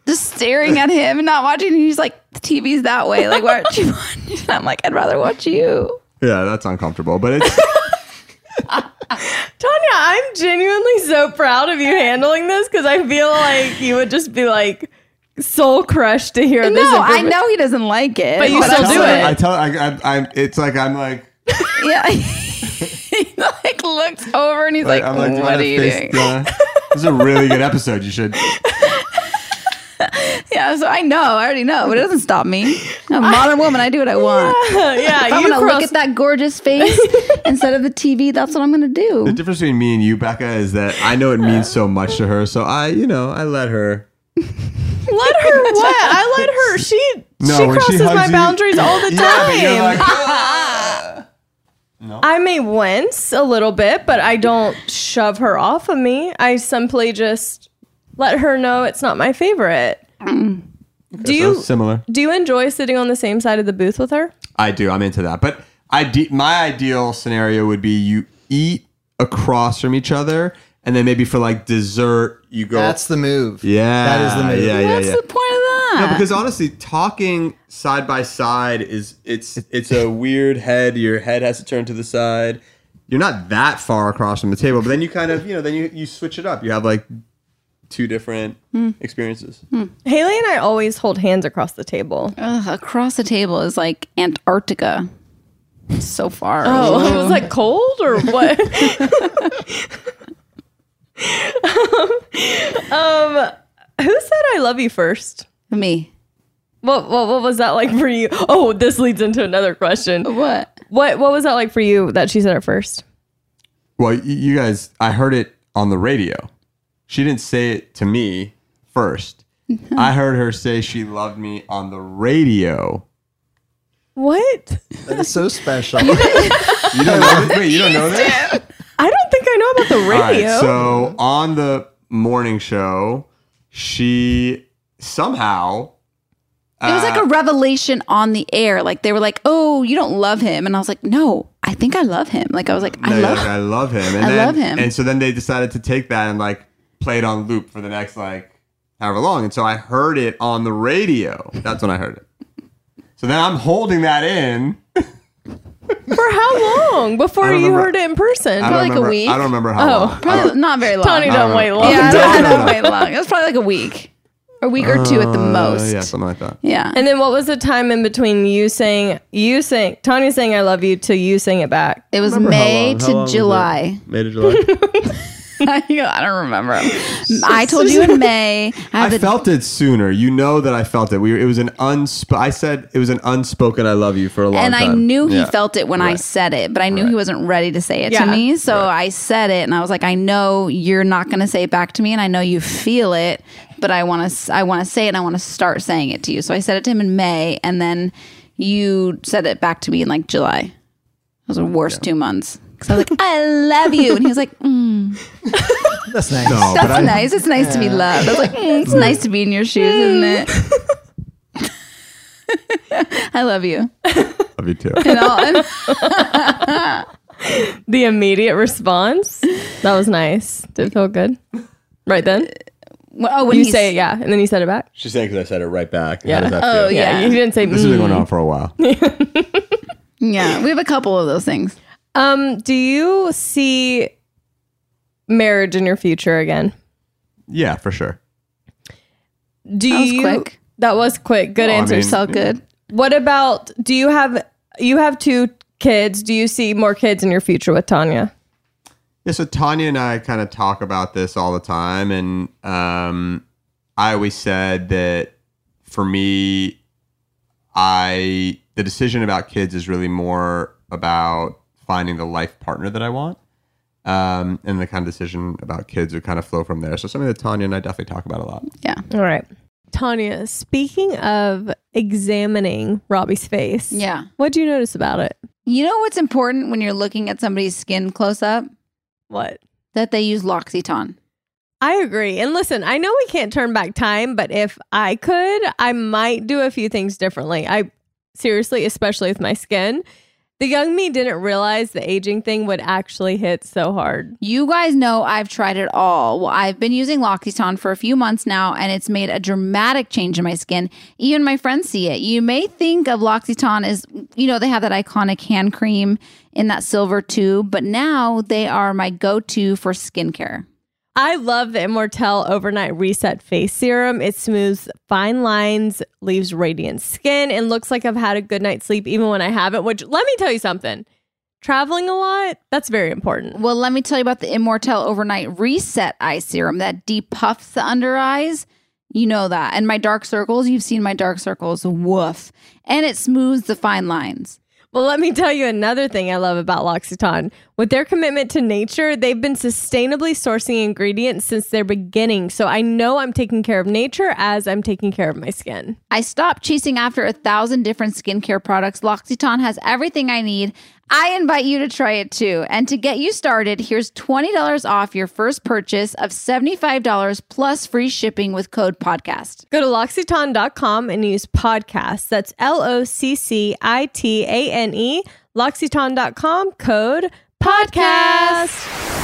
just staring at him and not watching. And he's like, the TV's that way. Like, why aren't you watching? And I'm like, I'd rather watch you. yeah, that's uncomfortable, but it's Tanya, I'm genuinely so proud of you handling this because I feel like you would just be like soul crushed to hear this. No, I know he doesn't like it. But you I'm still do saying- it. I tell I, I, I it's like I'm like Yeah. he like looks over and he's like, I'm like, what are you face- doing? do this is a really good episode. You should. Yeah, so I know, I already know, but it doesn't stop me. I'm a modern woman. I do what I want. yeah, if I'm you gonna cross- look at that gorgeous face instead of the TV, that's what I'm gonna do. The difference between me and you, Becca, is that I know it means so much to her, so I, you know, I let her. Let her what? I let her. She No, she when she crosses hugs my you- boundaries all the time. Yeah, but you're I may wince a little bit, but I don't shove her off of me. I simply just let her know it's not my favorite. do so you similar? do you enjoy sitting on the same side of the booth with her? I do. I'm into that. But ide- my ideal scenario would be you eat across from each other, and then maybe for like dessert, you go. That's the move. yeah, That is the move. Yeah, yeah, What's yeah. the point of that? No, because honestly, talking side by side is it's it's a weird head. Your head has to turn to the side. You're not that far across from the table, but then you kind of you know then you you switch it up. You have like two different Hmm. experiences. Hayley and I always hold hands across the table. Ugh, across the table is like Antarctica. It's so far. Oh, it was like cold or what? um, who said I love you first? me. What, what what was that like for you? Oh, this leads into another question. What? What what was that like for you that she said it first? Well, you guys, I heard it on the radio. She didn't say it to me first. I heard her say she loved me on the radio. What? That is so special. You don't know this? Wait, you don't know this? I don't think I know about the All right, radio. so on the morning show, she somehow It was like a uh, revelation on the air. Like they were like, "Oh, you don't love him," and I was like, "No, I think I love him." Like I was like, "I No, love." like, I love him. And I then, love him. And so then they decided to take that and like play it on loop for the next like however long. And so I heard it on the radio. That's when I heard it. So then I'm holding that in. For how long before you remember- heard it in person? I don't remember- I don't remember how oh, long. Probably not very long. Tony, I don't don't wait long. Yeah, I don't, wait long. It was probably like a week, a week or two at the Uh, most. Yeah, something like that. Yeah. And then what was the time in between you saying you saying Tony saying I love you to you saying it back? It was Remember how May long- how to was it? July. May to July. I don't remember. I told you in May. I, I have the- felt it sooner. You know that I felt it. We were, it was an unsp- I said it was an unspoken I love you for a long and time. And I knew he Yeah. felt it when I said it, but I knew he wasn't ready to say it Yeah. to me. So I said it, and I was like, I know you're not going to say it back to me, and I know you feel it, but I want to, I want to say it, and I want to start saying it to you. So I said it to him in May, and then you said it back to me in like July. Those were the worst two months. Because I was like, I love you, and he was like, mm, That's nice. No, That's I- nice. It's nice to be loved. I was like, mm, it's nice to be in your shoes, isn't it? I love you. Love you too. You know, and- The immediate response. That was nice. Did it feel good? Right then? oh, when you say it, yeah. And then you said it back? She's saying because I said it right back. Yeah. How does that Oh, feel? yeah. You didn't say This has been going mm. on for a while. Yeah, we have a couple of those things. Um, do you see marriage in your future again? Yeah, for sure. Do That was you quick. That was quick. Good Well, I answer. mean- Felt good. What about do you have you have two kids? Do you see more kids in your future with Tanya? Yeah, so Tanya and I kind of talk about this all the time, and um, I always said that for me, I the decision about kids is really more about finding the life partner that I want, um, and the kind of decision about kids would kind of flow from there. So something that Tanya and I definitely talk about a lot. Yeah. All right. Tanya, speaking of examining Robbie's face, Yeah. what do you notice about it? You know what's important when you're looking at somebody's skin close up? What? That they use L'Occitane. I agree. And listen, I know we can't turn back time, but if I could, I might do a few things differently. I seriously, especially with my skin, the young me didn't realize the aging thing would actually hit so hard. You guys know I've tried it all. Well, I've been using L'Occitane for a few months now, and it's made a dramatic change in my skin. Even my friends see it. You may think of L'Occitane as, you know, they have that iconic hand cream in that silver tube, but now they are my go to for skincare. I love the Immortelle Overnight Reset Face Serum. It smooths fine lines, leaves radiant skin, and looks like I've had a good night's sleep even when I haven't. Which, let me tell you something traveling a lot, that's very important. Well, let me tell you about the Immortelle Overnight Reset Eye Serum that depuffs the under eyes. You know that. And my dark circles, you've seen my dark circles. Woof. And it smooths the fine lines. Well, let me tell you another thing I love about L'Occitane. With their commitment to nature, they've been sustainably sourcing ingredients since their beginning. So I know I'm taking care of nature as I'm taking care of my skin. I stopped chasing after a thousand different skincare products. L'Occitane has everything I need. I invite you to try it too. And to get you started, here's $20 off your first purchase of $75 plus free shipping with code podcast. Go to L'Occitane.com and use podcast. That's L O C C I T A N E. L'Occitane.com, code podcast.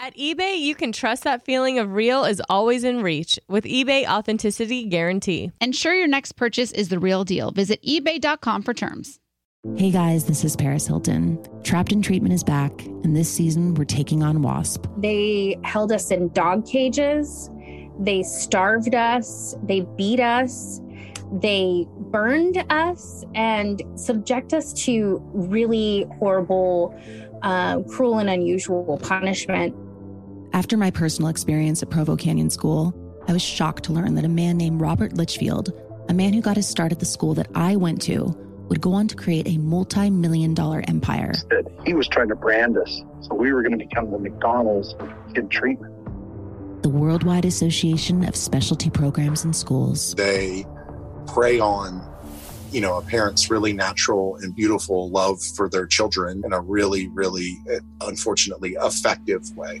At eBay, you can trust that feeling of real is always in reach with eBay Authenticity Guarantee. Ensure your next purchase is the real deal. Visit eBay.com for terms. Hey guys, this is Paris Hilton. Trapped in Treatment is back, and this season we're taking on WASP. They held us in dog cages. They starved us. They beat us. They burned us and subject us to really horrible, uh, cruel, and unusual punishment. After my personal experience at Provo Canyon School, I was shocked to learn that a man named Robert Lichfield, a man who got his start at the school that I went to, would go on to create a multi million dollar empire. He was trying to brand us. So we were going to become the McDonald's of kid treatment. The Worldwide Association of Specialty Programs and Schools. They prey on, you know, a parent's really natural and beautiful love for their children in a really, really, uh, unfortunately, effective way.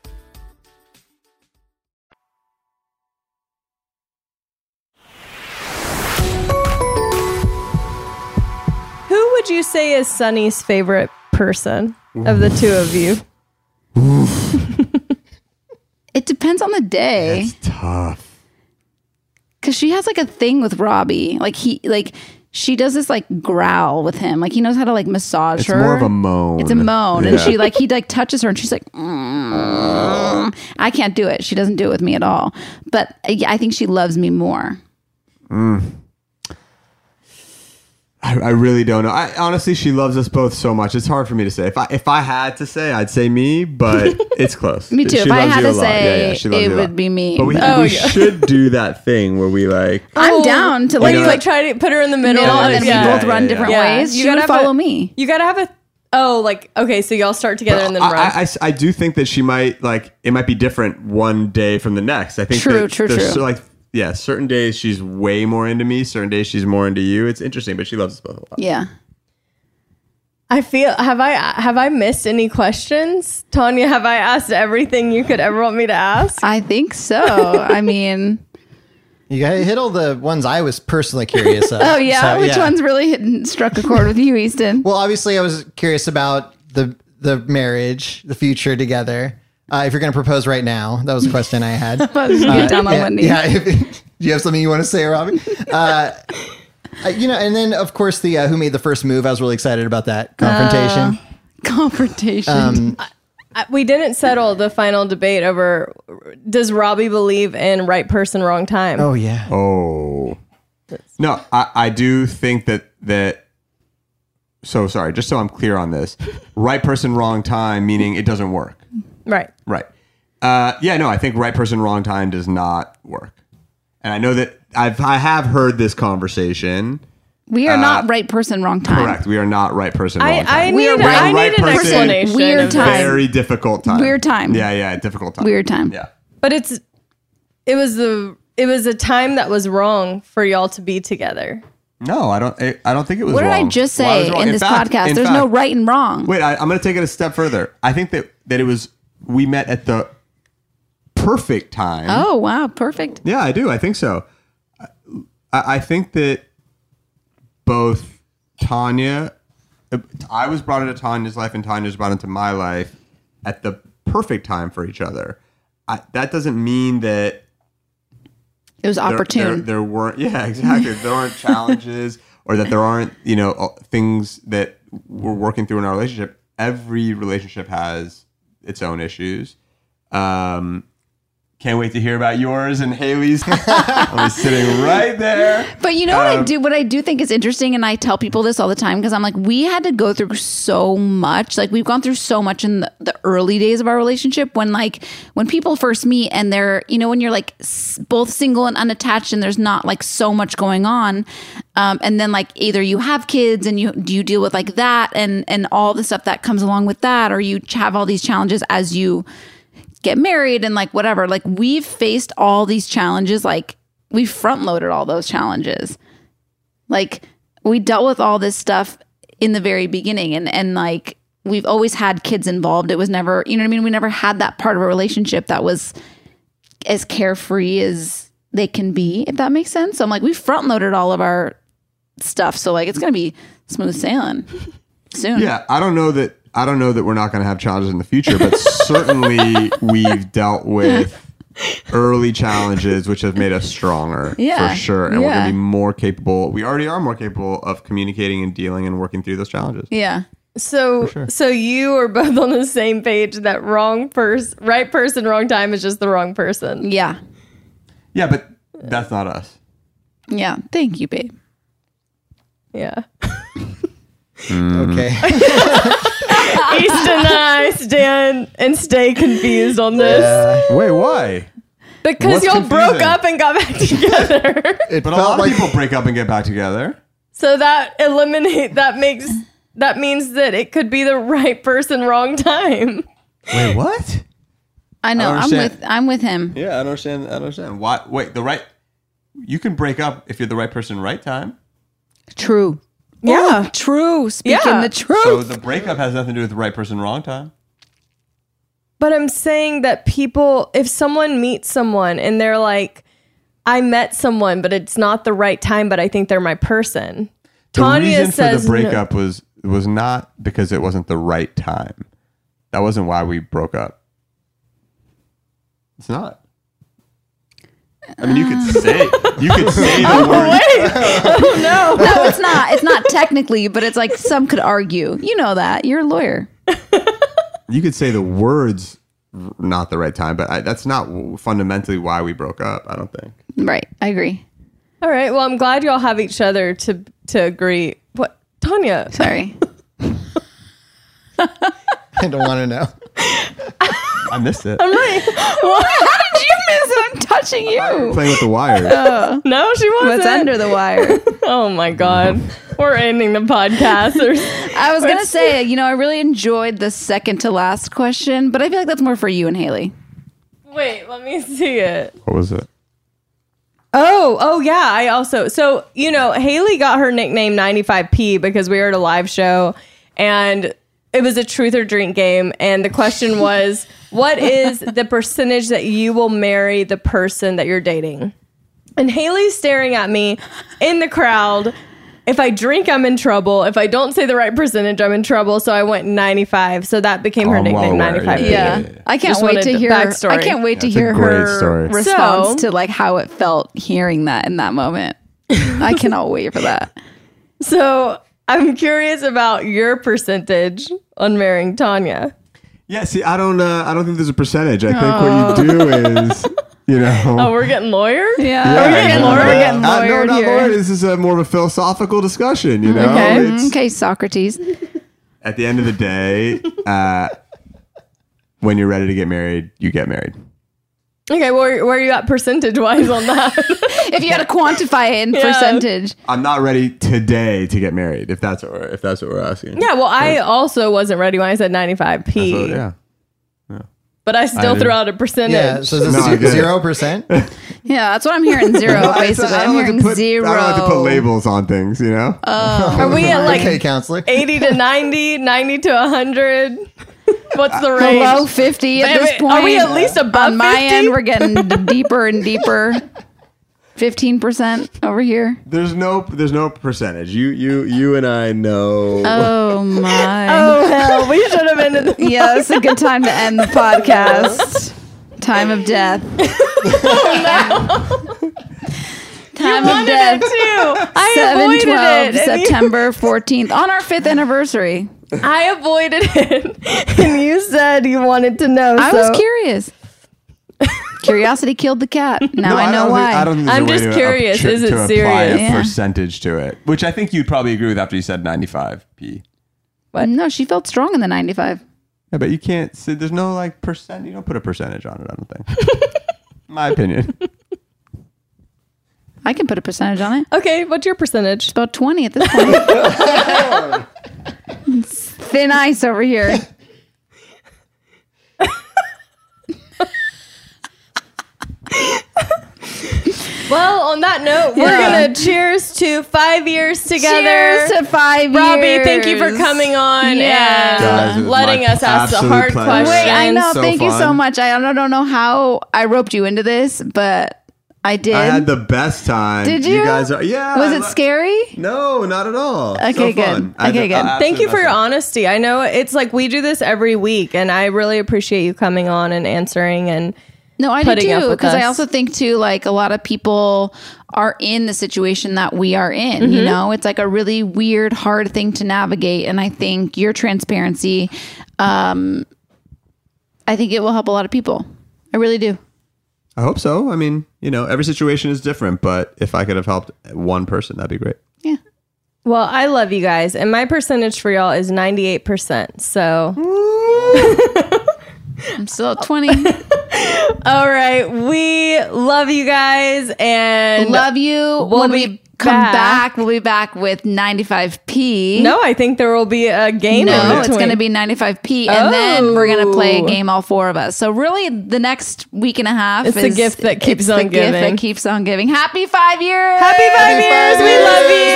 Say is Sunny's favorite person of the two of you? It depends on the day. Tough. Cause she has like a thing with Robbie. Like he like she does this like growl with him. Like he knows how to like massage It's her. more of a moan. It's a moan. And Yeah. she like he like touches her and she's like "Mm." I can't do it. She doesn't do it with me at all. But I, I think she loves me more. I, I really don't know. I honestly, she loves us both so much. It's hard for me to say. If I if I had to say, I'd say me, but it's close. Me too. She If I loves had you a to lot. say, she loves it you lot. would be me. But we, Oh, we yeah. should do that thing where we like. I'm down to Like, like, you like try to put her in the middle, middle and then Yeah, we both yeah, run yeah. different Yeah. ways. You You gotta gotta have a- follow me. You gotta have a oh, like okay, so y'all start together and then I, run. I- I s- I do think that she might like it might be different one day from the next. I think True, that true, true. so, like yeah, certain days she's way more into me. Certain days she's more into you. It's interesting, but she loves us both a lot. Yeah. I feel have I have I missed any questions, Tanya? Have I asked everything you could ever want me to ask? I think so. I mean, You got hit all the ones I was personally curious of. Oh yeah, So, which one's really hit, struck a chord with you, Easton? Well, obviously, I was curious about the the marriage, the future together. Uh, if you're going to propose right now, that was a question I had. About to get down on yeah, one knee. Yeah. if- do you have something you want to say, Robin? Uh, uh, you know, and then of course the uh, who made the first move. I was really excited about that confrontation. confrontation. Um, I- we didn't settle the final debate over does Robbie believe in right person, wrong time? oh yeah. Oh. No, I, I do think that that so sorry, just so I'm clear on this. Right person, wrong time, meaning it doesn't work. Right. Right. Uh, yeah, no, I think right person, wrong time does not work. And I know that I've I have heard this conversation. we are uh, not right person, wrong time. Correct. We are not right person, I- wrong time. I We are need- right, I need an person, explanation Weird of time. Very difficult time. Weird time. Yeah, yeah, difficult time. Weird time. Yeah. But it's it was the it was a time that was wrong for y'all to be together. No, I don't. I I don't think it was. What did I wrong. just Why was say it wrong? in this fact- podcast? in There's no fact- right and wrong. Wait, I, I'm going to take it a step further. I think that that it was we met at the perfect time. Oh wow, perfect. Yeah, I do. I think so. I, I think that both Tanya, I was brought into Tanya's life, and Tanya was brought into my life at the perfect time for each other. I, that doesn't mean that It was there- opportune. There, there weren't, yeah, exactly. there aren't challenges or that there aren't, you know, things that we're working through in our relationship. Every relationship has its own issues. Um, can't wait to hear about yours and Hayley's. I'm sitting right there. But you know what I Um, do? What I do think is interesting, and I tell people this all the time because I'm like, we had to go through so much. Like we've gone through so much in the, the early days of our relationship. When like when people first meet and they're, you know, when you're like s- both single and unattached, and there's not like so much going on, um, and then like either you have kids and you do you deal with like that and and all the stuff that comes along with that, or you have all these challenges as you get married and like whatever. Like we've faced all these challenges. Like we front loaded all those challenges. Like we dealt with all this stuff in the very beginning and and like we've always had kids involved. It was never, you know what I mean? We never had that part of a relationship that was as carefree as they can be, if that makes sense. So I'm like, we front loaded all of our stuff. So like it's gonna be smooth sailing soon. Yeah, I don't know that. I don't know that we're not going to have challenges in the future, but certainly we've dealt with early challenges, which have made us stronger Yeah, for sure, and we're going to be more capable. We already are more capable of communicating and dealing and working through those challenges. Yeah. So sure. so you are both on the same page that wrong person, right person, wrong time is just the wrong person. Yeah. Yeah, but that's not us. Yeah. Thank you, babe. Yeah. Okay. East and I stand and stay confused on this. Wait, why? Because What's y'all broke confusing? up and got back together. It But a felt lot like of people break up and get back together. so that eliminate that makes that means that it could be the right person, wrong time. Wait, what? I know. I I'm understand. with I'm with him. Yeah, I don't understand. I don't understand. Why? Wait, the right. You can break up if you're the right person, right time. True. Yeah. Ooh, true. Speaking Yeah. the truth. So the breakup has nothing to do with the right person, wrong time. But I'm saying that people, if someone meets someone and they're like, I met someone, but it's not the right time, but I think they're my person. The Tanya reason says for the no. breakup was was not because it wasn't the right time. That wasn't why we broke up. It's not. I mean, you could um. say you could say the Oh, word. wait. Oh, no. No, it's not. It's not technically, but it's like some could argue. You know that. You're a lawyer. You could say the words not the right time, but I, that's not fundamentally why we broke up. I don't think. Right. I agree. All right. Well, I'm glad y'all have each other to to agree. What, Tanya? Sorry. I don't want to know. I missed it. I'm right. What? How did you miss it? I'm touching you. Playing with the wires. Oh. No, she wasn't. What's under the wire? oh my god. We're ending the podcast. There's- I was gonna say, you know, I really enjoyed the second to last question, but I feel like that's more for you and Hayley. Wait, let me see it. What was it? Oh, oh yeah. I also so you know Hayley got her nickname 95p because we were at a live show and it was a truth or drink game and the question was what is the percentage that you will marry the person that you're dating? and Hayley's staring at me in the crowd. If I drink, I'm in trouble. If I don't say the right percentage, I'm in trouble. So I went 95. So that became her Oh, I'm well nickname, 95. Yeah. I can't Just wait wanted to the hear. backstory. I can't wait to That's a hear great her story. response So- to like how it felt hearing that in that moment. I cannot wait for that. So I'm curious about your percentage on marrying Tanya. Yeah, see, I don't, uh, I don't think there's a percentage. I think what you do is, you know. Oh, we're getting lawyer? Yeah, We're getting no, lawyer? we're getting uh, no, lawyered not here. lawyer. This is a more of a philosophical discussion. You know, Okay. It's- Okay, Socrates. at the end of the day, uh, when you're ready to get married, you get married. Okay, where, where are you at percentage wise on that? if you had to quantify it in Yeah. percentage, I'm not ready today to get married. If that's what we're, if that's what we're asking. yeah, well, I also wasn't ready when I said 95p. So, yeah. But I still I threw out a percentage. Yeah, so this No, is zero percent. yeah, that's what I'm hearing. Zero, I- basically. I I'm don't like hearing put- zero. I don't like to put labels on things. You know. Oh. Are we at like okay, counselor. 80 to 90, 90 to 100? What's the uh, range? Below 50 at this point. Are we at least above On my 50? end, we're getting d- deeper and deeper. 15% over here. There's no there's no percentage. You you you and I know. Oh my. Oh, hell. We should have ended the yeah, it's a good time to end the podcast. Time of death. Time of wanted death. it too. I 7 avoided 12, it. and you- September 14th, on our fifth anniversary. I avoided it. And you said you wanted to know. I so- was curious. Curiosity killed the cat. Now No, I know why. Think, I don't think I'm just to, curious, to- is it to serious? Yeah. percentage to it, which I think you'd probably agree with after you said 95p. But no, she felt strong in the 95. Yeah, but you can't. say There's no like percent. You don't put a percentage on it. I don't think. My opinion. I can put a percentage on it. Okay, what's your percentage? It's about 20 at this point. It's thin ice over here. Well, on that note, we're Yeah. gonna cheers to five years together. Cheers to five Robbie, years. thank you for coming on Yeah. Guys, it and was letting my us ask the absolute hard pleasure. questions. Wait, I know. So thank you so fun. much. I don't, don't know how I roped you into this, but I did. I had the best time. Did you? You guys are. Yeah. Was it scary? No, not at all. Okay, So good. fun. Okay, the- good. Thank you for your time. honesty. I know it's like we do this every week, and I really appreciate you coming on and answering. And No, I do too. Because I also think too, like a lot of people are in the situation that we are in. Mm-hmm. You know, it's like a really weird, hard thing to navigate. And I think your transparency, um, I think it will help a lot of people. I really do. I hope so. I mean, you know, every situation is different, but if I could have helped one person, that'd be great. Yeah. well, I love you guys, and my percentage for y'all is ninety eight percent. So, I'm still at 20. all right, we love you guys, and Love you. We'll when be we come back. back. we'll be back with 95p. No, I think there will be a game. in No, it's going to be 95p, and then we're going to play a Oh. game, all four of us. So really, the next week and a half It's the is gift that keeps on the gift giving. that keeps on giving. Happy five years! Happy five years. We love you.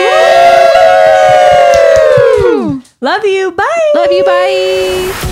Love you. Bye. Love you. Bye.